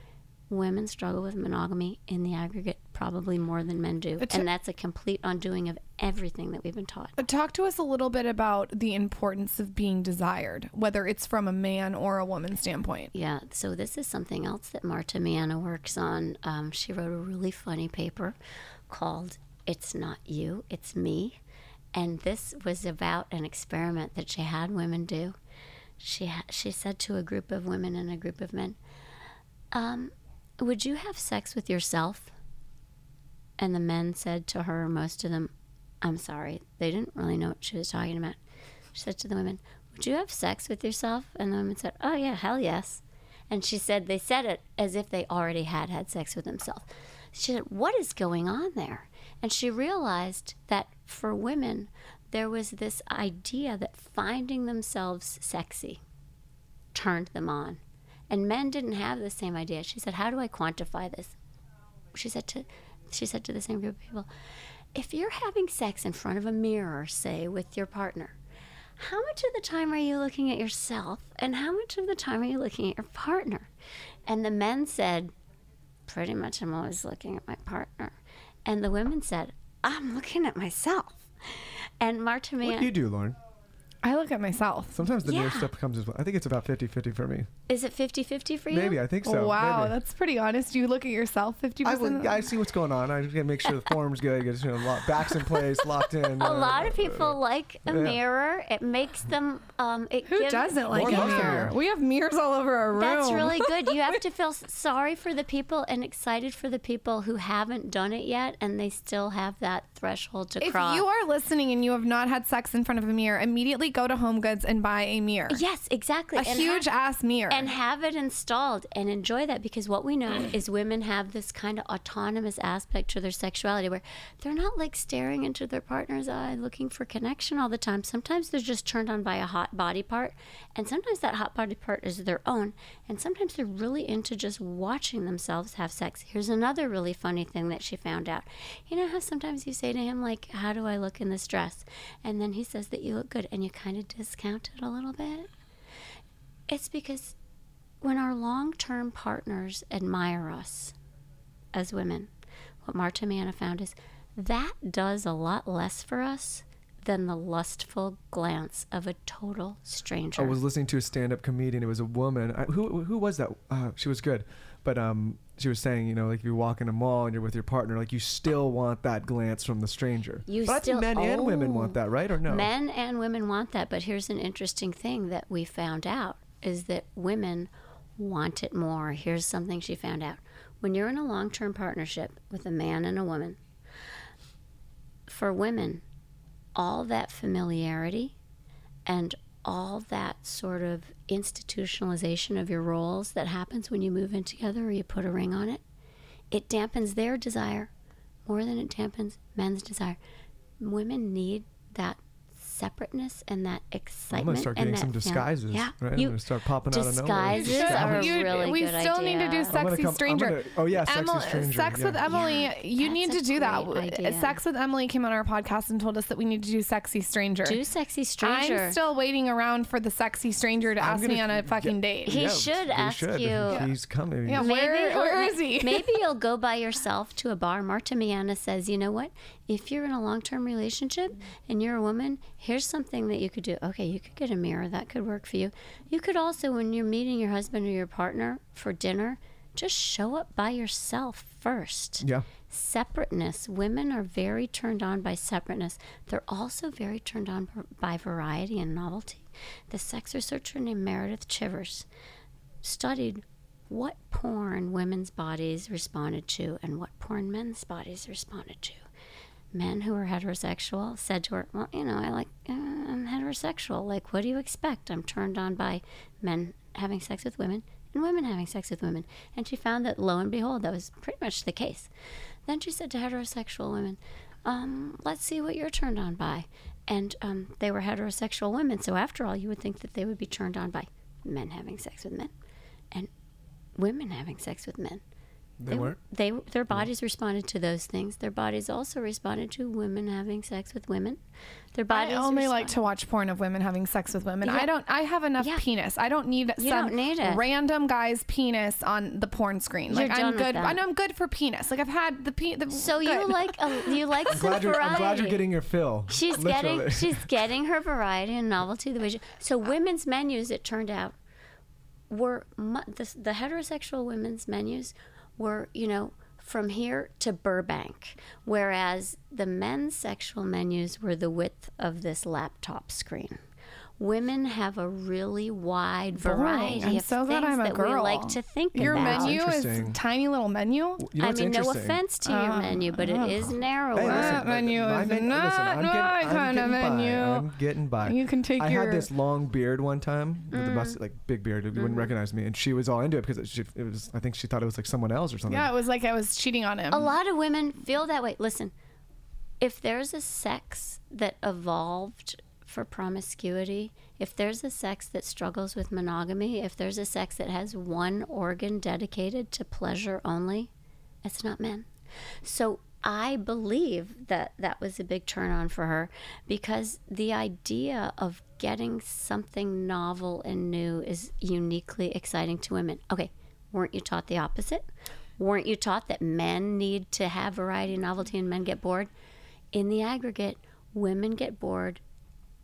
Women struggle with monogamy in the aggregate probably more than men do. It's- and that's a complete undoing of everything that we've been taught. Talk to us a little bit about the importance of being desired, whether it's from a man or a woman standpoint. Yeah, so this is something else that Marta Meana works on. Um, she wrote a really funny paper called It's Not You, It's Me. And this was about an experiment that she had women do. She, ha- she said to a group of women and a group of men, um, Would you have sex with yourself? And the men said to her, most of them, I'm sorry, they didn't really know what she was talking about. She said to the women, Would you have sex with yourself? And the women said, Oh, yeah, hell yes. And she said, They said it as if they already had had sex with themselves. She said, What is going on there? And she realized that for women, there was this idea that finding themselves sexy turned them on. And men didn't have the same idea. She said, How do I quantify this? She said to she said to the same group of people, if you're having sex in front of a mirror, say, with your partner, how much of the time are you looking at yourself and how much of the time are you looking at your partner? And the men said, pretty much I'm always looking at my partner. And the women said, I'm looking at myself. And Marta What do you do, Lauryn? I look at myself. Sometimes the mirror stuff comes as well. I think it's about 50-50 for me. is it 50 50 for you? Maybe I think so. wow, Maybe. that's pretty honest. You look at yourself 50%. I, would, I see what's going on. I just gotta make sure the form's good. Get you know, lo- backs in place, locked in. A lot of people like a yeah. mirror. It makes them. Um, it Who gives- doesn't like a mirror? mirror. We have mirrors all over our room. That's really [LAUGHS] good. You have to feel sorry for the people and excited for the people who haven't done it yet and they still have that threshold to If cross. If you are listening and you have not had sex in front of a mirror, immediately go to Home Goods and buy a mirror. yes, exactly. A And huge ass mirror. and have it installed and enjoy that because what we know is women have this kind of autonomous aspect to their sexuality where they're not like staring into their partner's eye looking for connection all the time. Sometimes they're just turned on by a hot body part, and sometimes that hot body part is their own, and sometimes they're really into just watching themselves have sex. Here's another really funny thing that she found out. You know how sometimes you say to him, like, How do I look in this dress? And then he says that you look good, and you kind of discount it a little bit? It's because when our long term partners admire us as women, what Marta Meana found is that does a lot less for us than the lustful glance of a total stranger. I was listening to a stand-up comedian. It was a woman. I, who who was that? Uh, she was good, but um, she was saying, you know, like if you walk in a mall and you're with your partner, like you still want that glance from the stranger. You but still- men and women Oh. want that, right? Or no? Men and women want that, but here's an interesting thing that we found out is that women want it more. Here's something she found out. When you're in a long-term partnership with a man and a woman, for women, all that familiarity and all that sort of institutionalization of your roles that happens when you move in together or you put a ring on it, it dampens their desire more than it dampens men's desire. Women need that separateness and that excitement. I'm excitement. gonna start and getting that some feel- disguises. Yeah, right? I'm gonna start popping out of nowhere. disguises are You- really we good still need to do idea. I'm gonna sexy come- stranger. gonna- oh, yeah, Sexy Emily- Stranger, Sex yeah. with Emily. Yeah, you need to do that. Uh, idea. Sex with Emily came on our podcast and told us that we need to do sexy stranger. Do sexy stranger. I'm still waiting around for the sexy stranger to I'm ask me gonna on a get- fucking date. He Yeah, should we ask should. you- He's coming. Yeah, where- he'll- where is he? [LAUGHS] [LAUGHS] maybe you'll go by yourself to a bar. Marta Meana says, you know what? If you're in a long term relationship and you're a woman, here's something that you could do. Okay, you could get a mirror. That could work for you. You could also, when you're meeting your husband or your partner for dinner, just show up by yourself first. Yeah. Separateness. Women are very turned on by separateness. They're also very turned on by variety and novelty. The sex researcher named Meredith Chivers studied what porn women's bodies responded to and what porn men's bodies responded to. Men who were heterosexual said to her, Well, you know, I like, uh, I'm heterosexual. Like, what do you expect? I'm turned on by men having sex with women and women having sex with women. And she found that, lo and behold, that was pretty much the case. Then she said to heterosexual women, um, let's see what you're turned on by. And um, they were heterosexual women. So, after all, you would think that they would be turned on by men having sex with men and women having sex with men. They weren't? They their bodies responded to those things. Their bodies also responded to women having sex with women. Their bodies I only like to watch porn of women having sex with women. Yeah. I don't. I have enough Yeah. penis. I don't need You some don't need random guy's penis on the porn screen. You're Like done I'm with good. that. I know I'm good for penis. Like I've had the pe. The, So you like a, [LAUGHS] you like some Glad you're, variety. I'm glad you're getting your fill. She's literally. getting [LAUGHS] she's getting her variety and novelty the way she, so women's menus it turned out were mu- the, the heterosexual women's menus were you know from here to Burbank whereas the men's sexual menus were the width of this laptop screen women have a really wide variety I'm of so things glad I'm a that girl. we like to think Your about Your menu is Interesting. tiny little menu. You know I mean, no offense to your menu, but it is narrower. Hey, listen, That menu is men- not listen, I'm my getting, I'm kind of getting by. menu. I'm getting by. You can take I your- had this long beard one time with Mm. a bust, like big beard. You Mm-hmm. wouldn't recognize me, and she was all into it because it, she, it was. I think she thought it was like someone else or something. Yeah, it was like I was cheating on him. a lot of women feel that way. Listen, if there's a sex that evolved for promiscuity, if there's a sex that struggles with monogamy, if there's a sex that has one organ dedicated to pleasure only, it's not men. So I believe that that was a big turn on for her because the idea of getting something novel and new is uniquely exciting to women. Okay, weren't you taught the opposite? Weren't you taught that men need to have variety and novelty and men get bored? In the aggregate, women get bored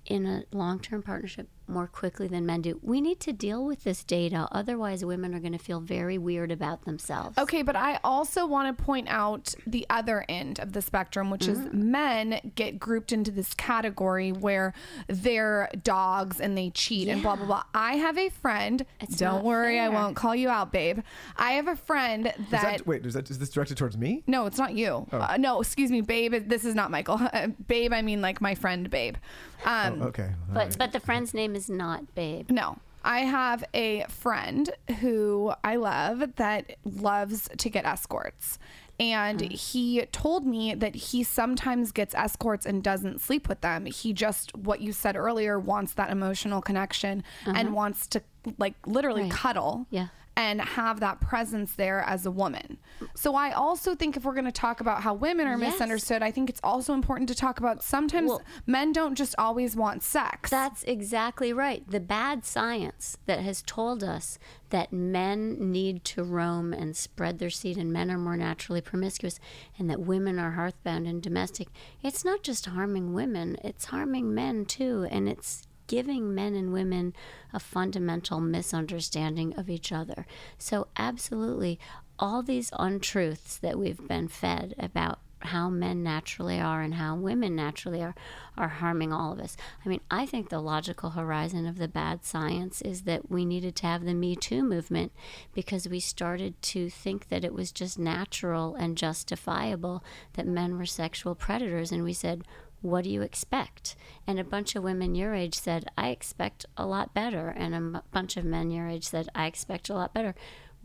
in a long term partnership more quickly than men do. We need to deal with this data. Otherwise, women are going to feel very weird about themselves. Okay, but I also want to point out the other end of the spectrum, which is Mm-hmm. men get grouped into this category where they're dogs and they cheat and blah blah blah. I have a friend. It's don't not worry, I won't call you out, babe. I have a friend Is that. that, wait, is that is this directed towards me? no, it's not you. Oh. Uh, no, excuse me, babe. This is not Michael. Uh, [LAUGHS] babe, I mean like my friend, babe. Um, Oh, okay. all But right. but the friend's name is not Babe. No. I have a friend who I love that loves to get escorts. And mm. he told me that he sometimes gets escorts and doesn't sleep with them. He just, what you said earlier, wants that emotional connection and uh-huh. wants to, like, literally Right. cuddle Yeah. And have that presence there as a woman. So I also think if we're going to talk about how women are Yes. misunderstood, I think it's also important to talk about sometimes Well- men don't just always want sex. That's exactly right. The bad science that has told us that men need to roam and spread their seed and men are more naturally promiscuous and that women are hearthbound and domestic. It's not just harming women, it's harming men too. And it's giving men and women a fundamental misunderstanding of each other. So, absolutely, all these untruths that we've been fed about how men naturally are and how women naturally are are harming all of us. I mean, I think the logical horizon of the bad science is that we needed to have the Me Too movement because we started to think that it was just natural and justifiable that men were sexual predators and we said what do you expect? And a bunch of women your age said, I expect a lot better. And a m- bunch of men your age said, I expect a lot better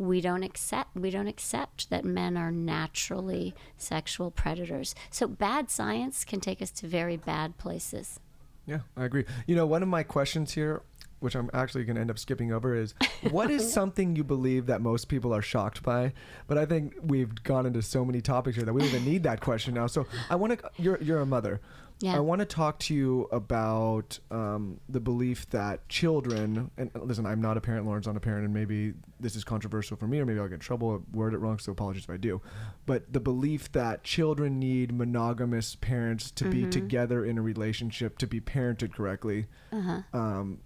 we don't accept we don't accept that men are naturally sexual predators. So bad science can take us to very bad places. Yeah, I agree. You know, one of my questions here, which I'm actually going to end up skipping over, is [LAUGHS] what is something you believe that most people are shocked by? But I think we've gone into so many topics here that we don't even need that question now. So I want to. You're you're a mother. Yeah. I want to talk to you about um, the belief that children, and listen, I'm not a parent, Lauryn's not a parent, and maybe this is controversial for me, or maybe I'll get in trouble, or word it wrong, so apologies if I do. But the belief that children need monogamous parents to be together in a relationship to be parented correctly. Um,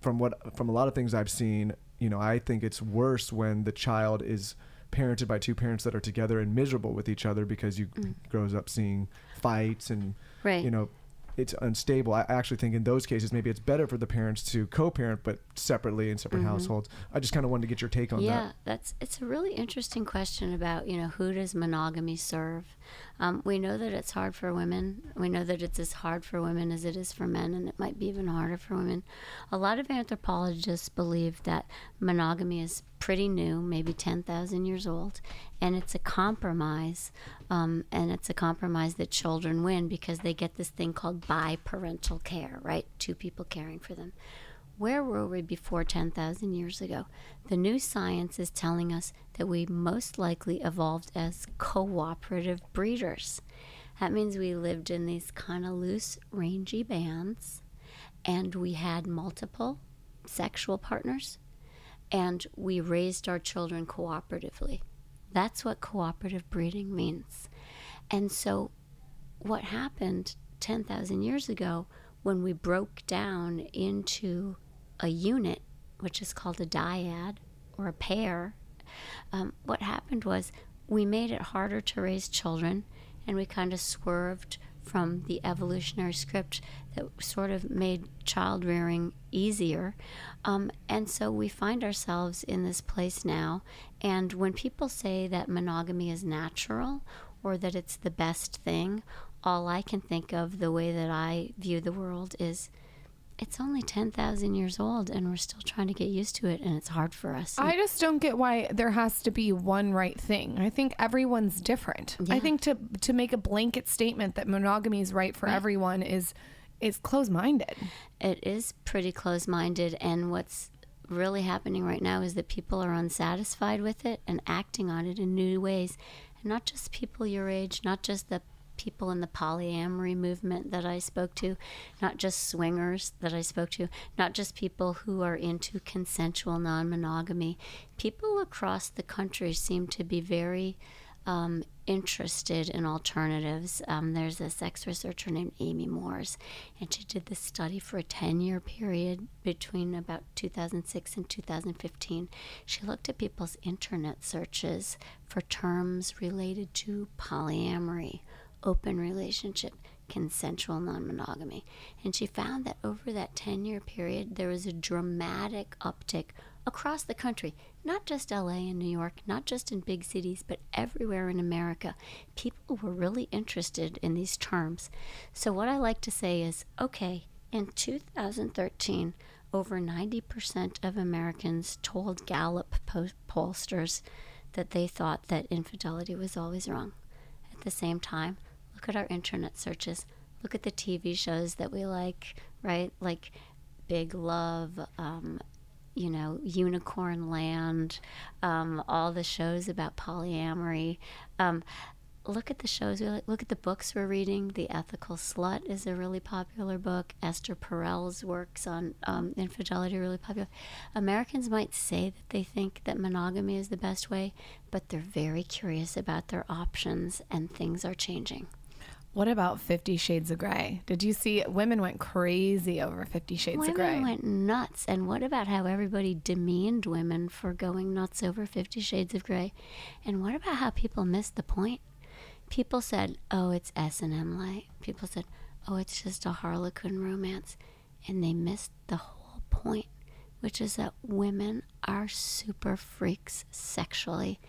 from what from a lot of things I've seen, you know, I think it's worse when the child is parented by two parents that are together and miserable with each other because you grows up seeing fights and Right. you know it's unstable. I actually think in those cases maybe it's better for the parents to co-parent but separately in separate households. I just kind of wanted to get your take on yeah, that. Yeah, that's it's a really interesting question about you know who does monogamy serve. Um, we know that it's hard for women. We know that it's as hard for women as it is for men, and it might be even harder for women. A lot of anthropologists believe that monogamy is pretty new, maybe ten thousand years old, and it's a compromise. Um, and it's a compromise that children win because they get this thing called biparental care, right? Two people caring for them where were we before 10,000 years ago? The new science is telling us that we most likely evolved as cooperative breeders. That means we lived in these kind of loose, rangy bands, and we had multiple sexual partners, and we raised our children cooperatively. That's what cooperative breeding means. And so, what happened 10,000 years ago when we broke down into a unit, which is called a dyad or a pair, um, what happened was we made it harder to raise children and we kind of swerved from the evolutionary script that sort of made child rearing easier. Um, and so we find ourselves in this place now. And when people say that monogamy is natural or that it's the best thing, all I can think of the way that I view the world is it's only 10,000 years old and we're still trying to get used to it and it's hard for us. I just don't get why there has to be one right thing. I think everyone's different. I think to to make a blanket statement that monogamy is right for everyone is is close-minded. it is pretty close minded. And what's really happening right now is that people are unsatisfied with it and acting on it in new ways. And not just people your age, not just the people in the polyamory movement that I spoke to, not just swingers that I spoke to, not just people who are into consensual non monogamy. People across the country seem to be very um, interested in alternatives. Um, there's a sex researcher named Amy Moors, and she did this study for a 10 year period between about 2006 and 2015. She looked at people's internet searches for terms related to polyamory, open relationship, consensual non monogamy. And she found that over that 10 year period, there was a dramatic uptick across the country, not just LA and New York, not just in big cities, but everywhere in America. People were really interested in these terms. So, what I like to say is okay, in 2013, over 90% of Americans told Gallup po- pollsters that they thought that infidelity was always wrong. At the same time, look at our internet searches. Look at the TV shows that we like, right? Like Big Love, um, you know, Unicorn Land, um, all the shows about polyamory. Um, look at the shows we like. Look at the books we're reading. The Ethical Slut is a really popular book. Esther Perel's works on um, infidelity are really popular. Americans might say that they think that monogamy is the best way, but they're very curious about their options, and things are changing. What about 50 Shades of Grey? Did you see women went crazy over 50 Shades women of Grey? Women went nuts. And what about how everybody demeaned women for going nuts over Fifty Shades of Grey? And what about how people missed the point? People said, "Oh, it's S and M light." People said, "Oh, it's just a Harlequin romance," and they missed the whole point, which is that women are super freaks sexually.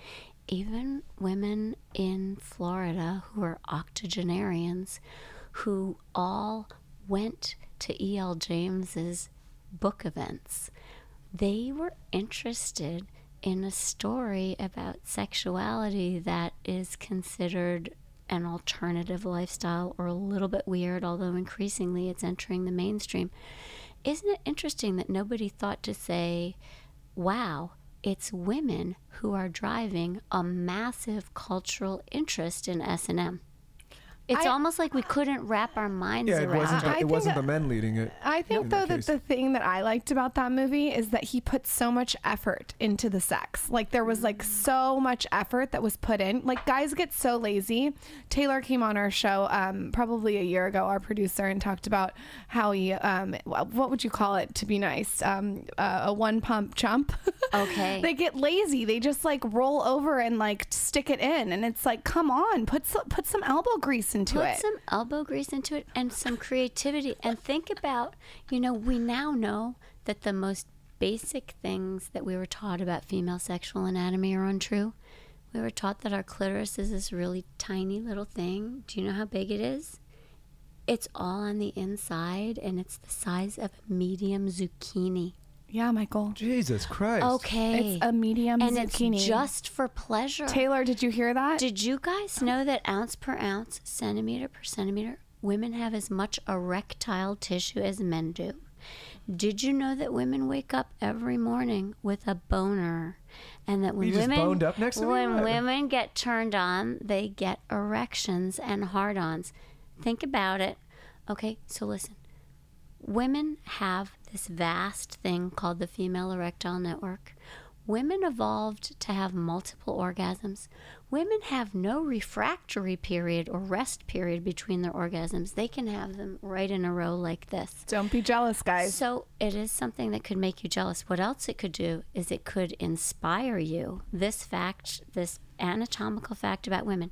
Even women in Florida who are octogenarians, who all went to E.L. James's book events, they were interested in a story about sexuality that is considered an alternative lifestyle or a little bit weird, although increasingly it's entering the mainstream. Isn't it interesting that nobody thought to say, wow, it's women who are driving a massive cultural interest in S&M? It's I- almost like we couldn't wrap our minds Yeah, it around wasn't. The, it think wasn't the men leading it. I think though that that case. the thing that I liked about that movie is that he put so much effort into the sex. Like there was like so much effort that was put in. Like guys get so lazy. Taylor came on our show um, probably a year ago, our producer, and talked about how he um, what would you call it to be nice? Um, uh, a one pump chump. [LAUGHS] Okay. they get lazy. They just like roll over and like stick it in, and it's like, come on, put some, put some elbow grease into Put it. some elbow grease into it and some creativity. And think about, you know, we now know that the most basic things that we were taught about female sexual anatomy are untrue. We were taught that our clitoris is this really tiny little thing. Do you know how big it is? It's all on the inside and it's the size of a medium zucchini. Yeah, Michael. Jesus Christ. Okay. It's a medium and zucchini. it's just for pleasure. Taylor, did you hear that? Did you guys know that ounce per ounce, centimeter per centimeter, women have as much erectile tissue as men do? Did you know that women wake up every morning with a boner? And that when You women boned up next to me? when What? women get turned on, they get erections and hard-ons. Think about it. Okay, so listen. Women have this vast thing called the female erectile network. Women evolved to have multiple orgasms. Women have no refractory period or rest period between their orgasms. They can have them right in a row like this. Don't be jealous, guys. So it is something that could make you jealous. What else it could do is it could inspire you. This fact, this anatomical fact about women,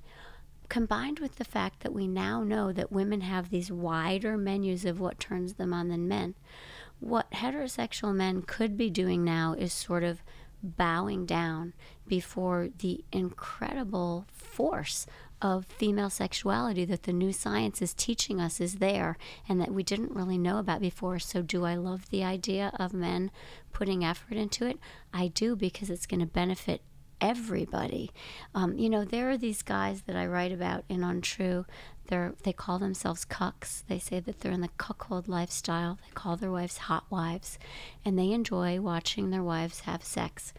combined with the fact that we now know that women have these wider menus of what turns them on than men, what heterosexual men could be doing now is sort of bowing down before the incredible force of female sexuality that the new science is teaching us is there and that we didn't really know about before. So, do I love the idea of men putting effort into it? I do because it's going to benefit everybody. Um, you know, there are these guys that I write about in Untrue. They're, they call themselves cucks. They say that they're in the cuckold lifestyle. They call their wives hot wives, and they enjoy watching their wives have sex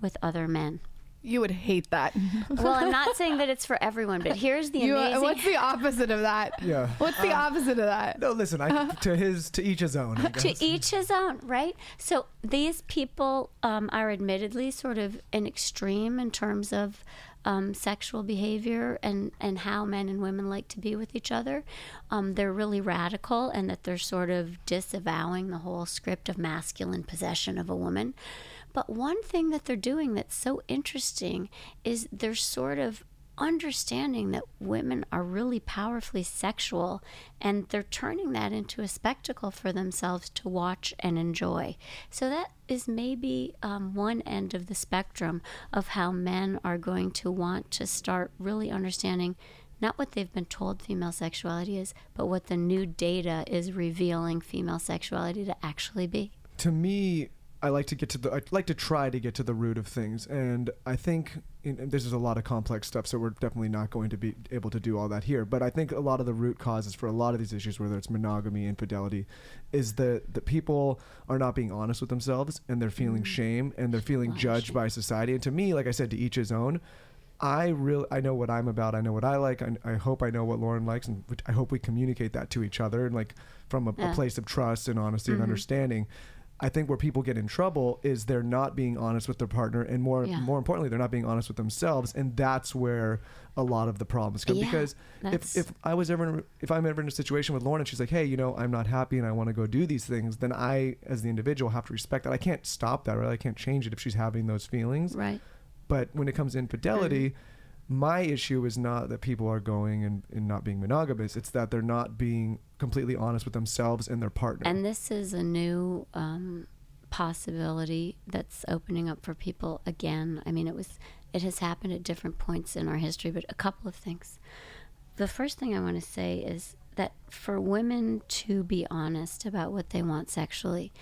with other men. you would hate that. [LAUGHS] Well, I'm not saying that it's for everyone, but here's the You, amazing. what's the opposite of that? [LAUGHS] Yeah. What's the opposite of that? No, listen. I, [LAUGHS] to his, to each his own. I to each his own, right? So these people um, are admittedly sort of an extreme in terms of um, sexual behavior and, and how men and women like to be with each other. Um, they're really radical and that they're sort of disavowing the whole script of masculine possession of a woman. But one thing that they're doing that's so interesting is they're sort of understanding that women are really powerfully sexual and they're turning that into a spectacle for themselves to watch and enjoy. So that is maybe um, one end of the spectrum of how men are going to want to start really understanding not what they've been told female sexuality is, but what the new data is revealing female sexuality to actually be. to me, I like to get to the. I like to try to get to the root of things, and I think this is a lot of complex stuff. So we're definitely not going to be able to do all that here. But I think a lot of the root causes for a lot of these issues, whether it's monogamy, infidelity, is that that people are not being honest with themselves, and they're feeling mm. shame, and they're feeling oh, judged by society. And to me, like I said, to each his own. I really I know what I'm about. I know what I like. I, I hope I know what Lauryn likes, and I hope we communicate that to each other, and like from a, a place of trust and honesty and mm-hmm. understanding. I think where people get in trouble is they're not being honest with their partner, and more Yeah. more importantly, they're not being honest with themselves, and that's where a lot of the problems come. Yeah, because if if I was ever in, if I'm ever in a situation with Lauryn and she's like, hey, you know, I'm not happy and I want to go do these things, then I, as the individual, have to respect that. I can't stop that, right? I can't change it if she's having those feelings. Right. But when it comes to infidelity, my issue is not that people are going and, and not being monogamous. It's that they're not being completely honest with themselves and their partner. And this is a new um, possibility that's opening up for people again. I mean, it was it has happened at different points in our history, but a couple of things. The first thing I want to say is that for women to be honest about what they want sexually,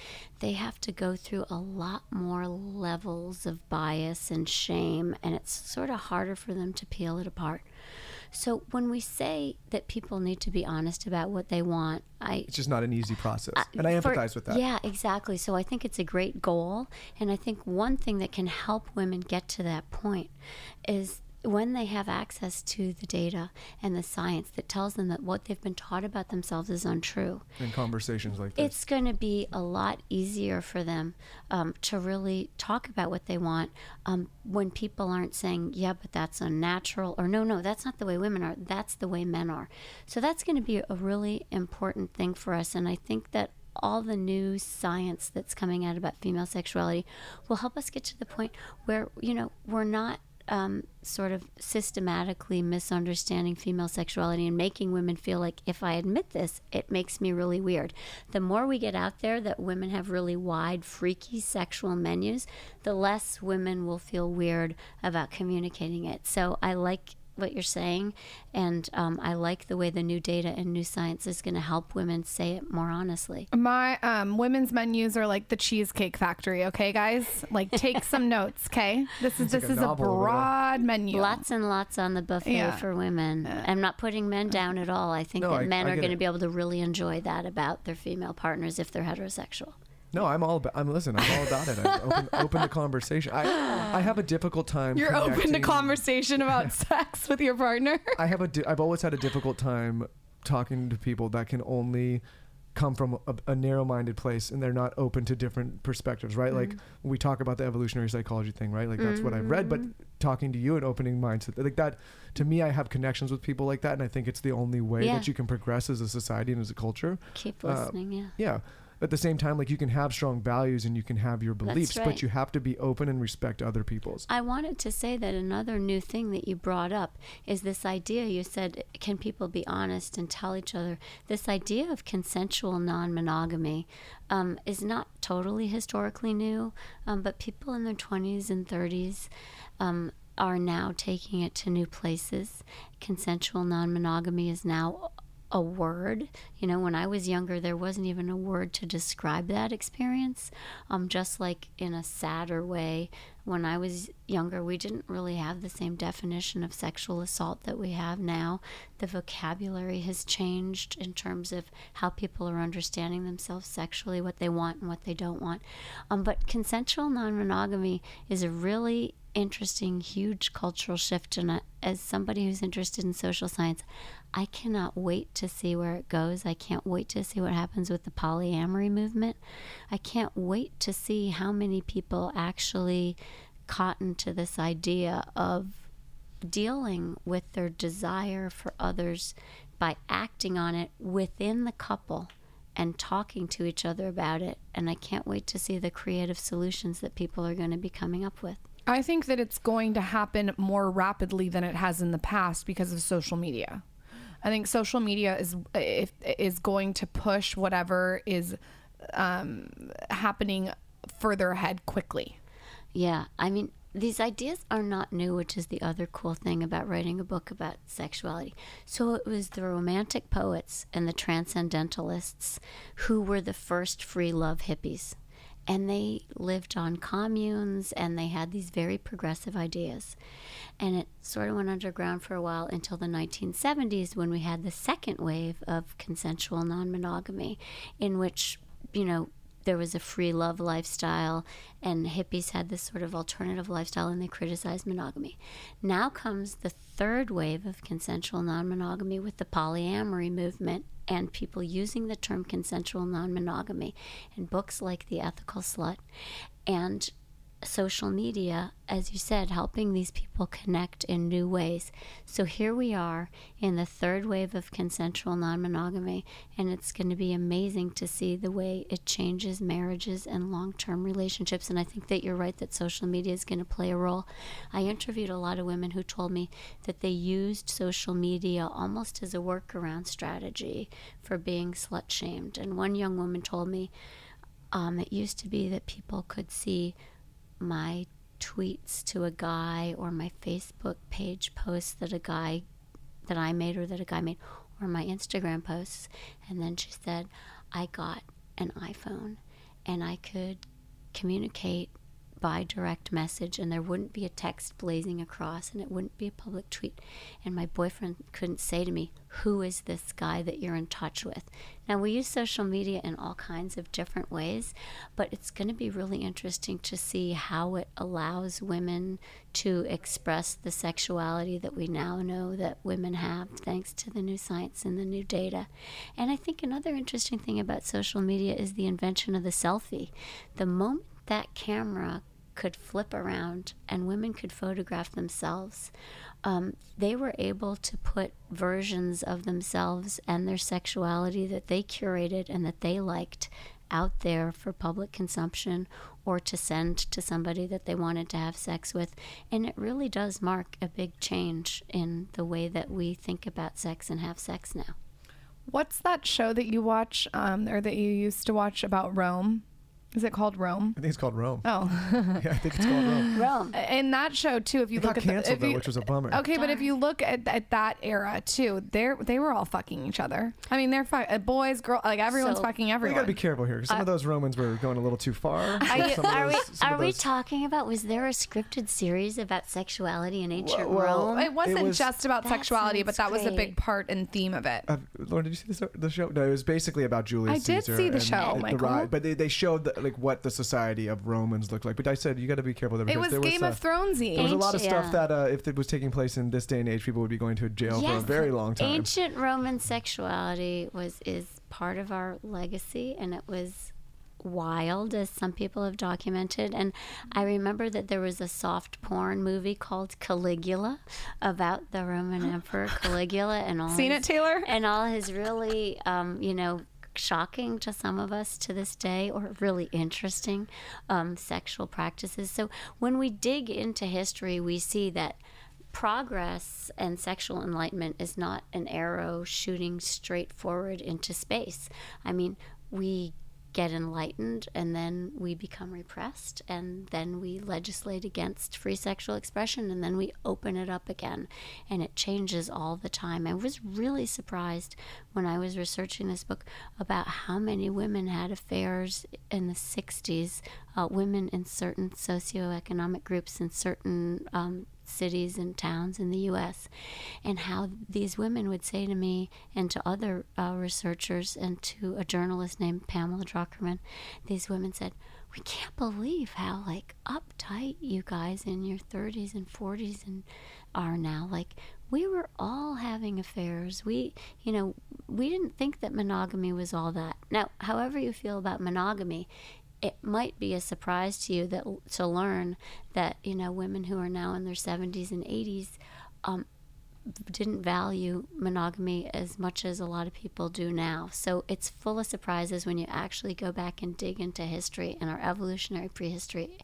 they have to go through a lot more levels of bias and shame, and it's sort of harder for them to peel it apart. So when we say that people need to be honest about what they want, I it's just not an easy process. and I Uh, for- empathize with that. Yeah, exactly. So I think it's a great goal. And I think one thing that can help women get to that point is when they have access to the data and the science that tells them that what they've been taught about themselves is untrue. In conversations like this. It's going to be a lot easier for them um, to really talk about what they want um, when people aren't saying, yeah, but that's unnatural, or no, no, that's not the way women are, that's the way men are. So that's going to be a really important thing for us. And I think that all the new science that's coming out about female sexuality will help us get to the point where, you know, we're not um, sort of systematically misunderstanding female sexuality and making women feel like if I admit this, it makes me really weird. The more we get out there that women have really wide, freaky sexual menus, the less women will feel weird about communicating it. So I like what you're saying, and um, I like the way the new data and new science is going to help women say it more honestly. My um, women's menus are like the Cheesecake Factory. Okay, guys, like take [LAUGHS] some notes. Okay, this is like this a is a novel over broad menu. Lots and lots on the buffet Yeah. for women. I'm not putting men down at all. I think No, that I- men I are going to be able to really enjoy that about their female partners if they're heterosexual. No, I'm all about. I'm listen. I'm all about it. I'm open, open the conversation. I I have a difficult time. You're open to connecting- conversation about [LAUGHS] sex with your partner. I have a. Di- I've always had a difficult time talking to people that can only come from a, a narrow-minded place and they're not open to different perspectives right like we talk about the evolutionary psychology thing right like that's what i've read but talking to you and opening minds like that to me i have connections with people like that and i think it's the only way Yeah. that you can progress as a society and as a culture Keep Uh, listening, yeah. yeah at the same time like you can have strong values and you can have your beliefs right. but you have to be open and respect other people's I wanted to say that another new thing that you brought up is this idea you said, can people be honest and tell each other? This idea of consensual non monogamy um, is not totally historically new, um, but people in their 20s and 30s um, are now taking it to new places. Consensual non monogamy is now a word. You know, when I was younger, there wasn't even a word to describe that experience. Um, just like in a sadder way, when I was younger, we didn't really have the same definition of sexual assault that we have now. The vocabulary has changed in terms of how people are understanding themselves sexually, what they want and what they don't want. Um, but consensual non monogamy is a really interesting, huge cultural shift. And uh, as somebody who's interested in social science, I cannot wait to see where it goes. I can't wait to see what happens with the polyamory movement. I can't wait to see how many people actually cotton to this idea of dealing with their desire for others by acting on it within the couple and talking to each other about it. And I can't wait to see the creative solutions that people are going to be coming up with. I think that it's going to happen more rapidly than it has in the past because of social media. I think social media is is going to push whatever is um, happening further ahead quickly. Yeah, I mean, these ideas are not new, which is the other cool thing about writing a book about sexuality. So it was the romantic poets and the transcendentalists who were the first free love hippies. And they lived on communes and they had these very progressive ideas. And it sort of went underground for a while until the 1970s when we had the second wave of consensual non monogamy, in which, you know, there was a free love lifestyle, and hippies had this sort of alternative lifestyle, and they criticized monogamy. Now comes the third wave of consensual non monogamy with the polyamory movement and people using the term consensual non monogamy in books like The Ethical Slut and social media, as you said, helping these people connect in new ways. So here we are in the third wave of consensual non monogamy, and it's going to be amazing to see the way it changes marriages and long term relationships. And I think that you're right that social media is going to play a role. I interviewed a lot of women who told me that they used social media almost as a workaround strategy for being slut shamed. And one young woman told me um, it used to be that people could see my tweets to a guy or my Facebook page posts that a guy that I made or that a guy made or my Instagram posts. And then she said, I got an iPhone and I could communicate by direct message and there wouldn't be a text blazing across and it wouldn't be a public tweet. And my boyfriend couldn't say to me, Who is this guy that you're in touch with? Now, we use social media in all kinds of different ways, but it's going to be really interesting to see how it allows women to express the sexuality that we now know that women have thanks to the new science and the new data. And I think another interesting thing about social media is the invention of the selfie. The moment that camera could flip around and women could photograph themselves. Um, they were able to put versions of themselves and their sexuality that they curated and that they liked out there for public consumption or to send to somebody that they wanted to have sex with. And it really does mark a big change in the way that we think about sex and have sex now. What's that show that you watch um, or that you used to watch about Rome? Is it called Rome? I think it's called Rome. Oh, [LAUGHS] Yeah, I think it's called Rome. Rome. in that show too. If you It look got at the, canceled if though, you- which was a bummer. Okay, but if you look at, at that era too, they they were all fucking each other. I mean, they're fu- uh, boys, girl, like everyone's So- fucking We everyone. gotta be careful here because some of those Romans were going a little too far. Are, you, Some are we, those- some are of we talking about? Was there a scripted series about sexuality in ancient well, Rome? It wasn't was- just about sexuality, but that sounds was a big part and theme of it. Uh, Lauryn, did you see the, the show? No, it was basically about Julius I did Caesar see the and show, the Michael. rise- but they, they showed the, like what the society of Romans looked like. But I said you got to be careful there. It because was there Game uh, of Thronesy. There was a lot of Ancient- stuff yeah. that uh, if it was taking place in this day and age, people would be going to jail for a very long time. Ancient Roman sexuality was is part of our legacy, and it was wild, as some people have documented. And I remember that there was a soft porn movie called Caligula about the Roman [GASPS] Emperor Caligula and all. Seen it, Taylor? And all his really, um, you know. Shocking to some of us to this day, or really interesting um, sexual practices. So, when we dig into history, we see that progress and sexual enlightenment is not an arrow shooting straight forward into space. I mean, we get enlightened and then we become repressed and then we legislate against free sexual expression and then we open it up again and it changes all the time. I was really surprised when I was researching this book about how many women had affairs in the 60s, uh, women in certain socioeconomic groups in certain um, cities and towns in the U.S., and how these women would say to me and to other uh, researchers and to a journalist named Pamela Druckerman, these women said, "We can't believe how like uptight you guys in your 30s and 40s and are now. Like we were all having affairs. We, you know, we didn't think that monogamy was all that. Now, however you feel about monogamy." It might be a surprise to you that to learn that you know women who are now in their 70s and 80s um, didn't value monogamy as much as a lot of people do now. So it's full of surprises when you actually go back and dig into history and our evolutionary prehistory.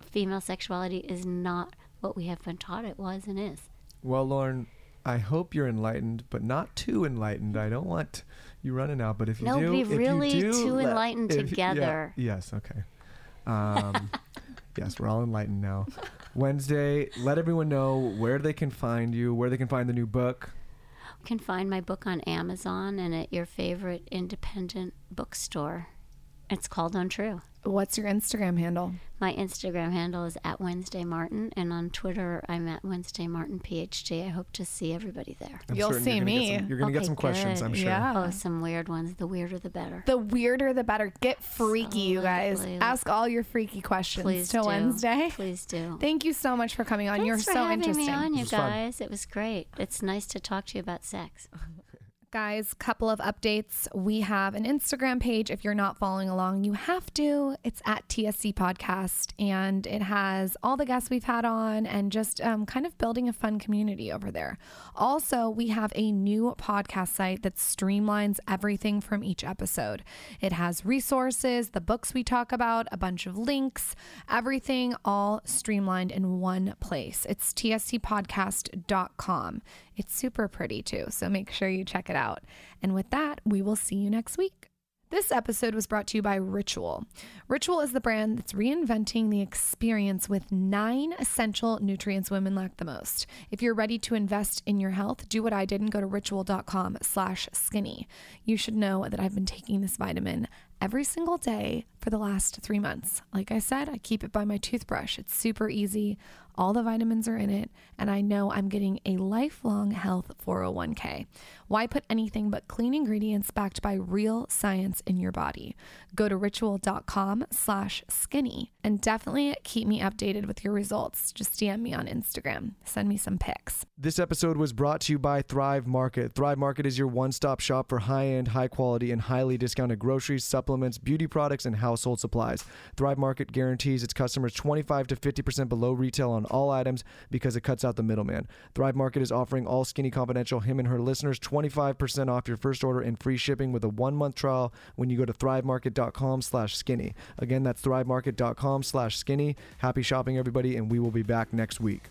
Female sexuality is not what we have been taught it was and is. Well, Lauryn, I hope you're enlightened, but not too enlightened. I don't want you running out. But if you No, do, be if you really do too let- enlightened if- yeah, together. yes. Okay. Um, [LAUGHS] yes, we're all enlightened now. Wednesday, let everyone know where they can find you, where they can find the new book. You can find my book on Amazon and at your favorite independent bookstore. It's called Untrue. What's your Instagram handle? My Instagram handle is at Wednesday Martin, and on Twitter I'm at Wednesday Martin PhD. I hope to see everybody there. I'm You'll see you're gonna me. some- you're going to get Okay, some questions, good. I'm sure. Yeah. Oh, some weird ones. The weirder, the better. The weirder, the better. Get freaky, you guys. Absolutely. Ask all your freaky questions Please till do. Wednesday. Please do. Thank you so much for coming on. Thanks You're for so having interesting. me on, you was fun. guys. It was great. It's nice to talk to you about sex. [LAUGHS] Guys, couple of updates. We have an Instagram page. If you're not following along, you have to. It's at TSC Podcast, and it has all the guests we've had on and just um, kind of building a fun community over there. Also, we have a new podcast site that streamlines everything from each episode. It has resources, the books we talk about, a bunch of links, everything all streamlined in one place. It's tscpodcast.com. It's super pretty too, so make sure you check it out. And with that, we will see you next week. This episode was brought to you by Ritual. Ritual is the brand that's reinventing the experience with nine essential nutrients women lack the most. If you're ready to invest in your health, do what I did and go to ritual.com slash skinny. You should know that I've been taking this vitamin every single day for the last three months. Like I said, I keep it by my toothbrush. It's super easy. All the vitamins are in it, and I know I'm getting a lifelong health 401k. Why put anything but clean ingredients backed by real science in your body? Go to ritual.com slash skinny and definitely keep me updated with your results. Just DM me on Instagram. Send me some pics. This episode was brought to you by Thrive Market. Thrive Market is your one stop shop for high end, high quality, and highly discounted groceries, supplements, beauty products, and household supplies. Thrive Market guarantees its customers 25 to 50% below retail on all items because it cuts out the middleman. Thrive Market is offering all Skinny Confidential, him and her listeners 25% off your first order and free shipping with a one month trial when you go to thrivemarket.com slash skinny. Again, that's thrivemarket.com slash skinny. Happy shopping, everybody, and we will be back next week.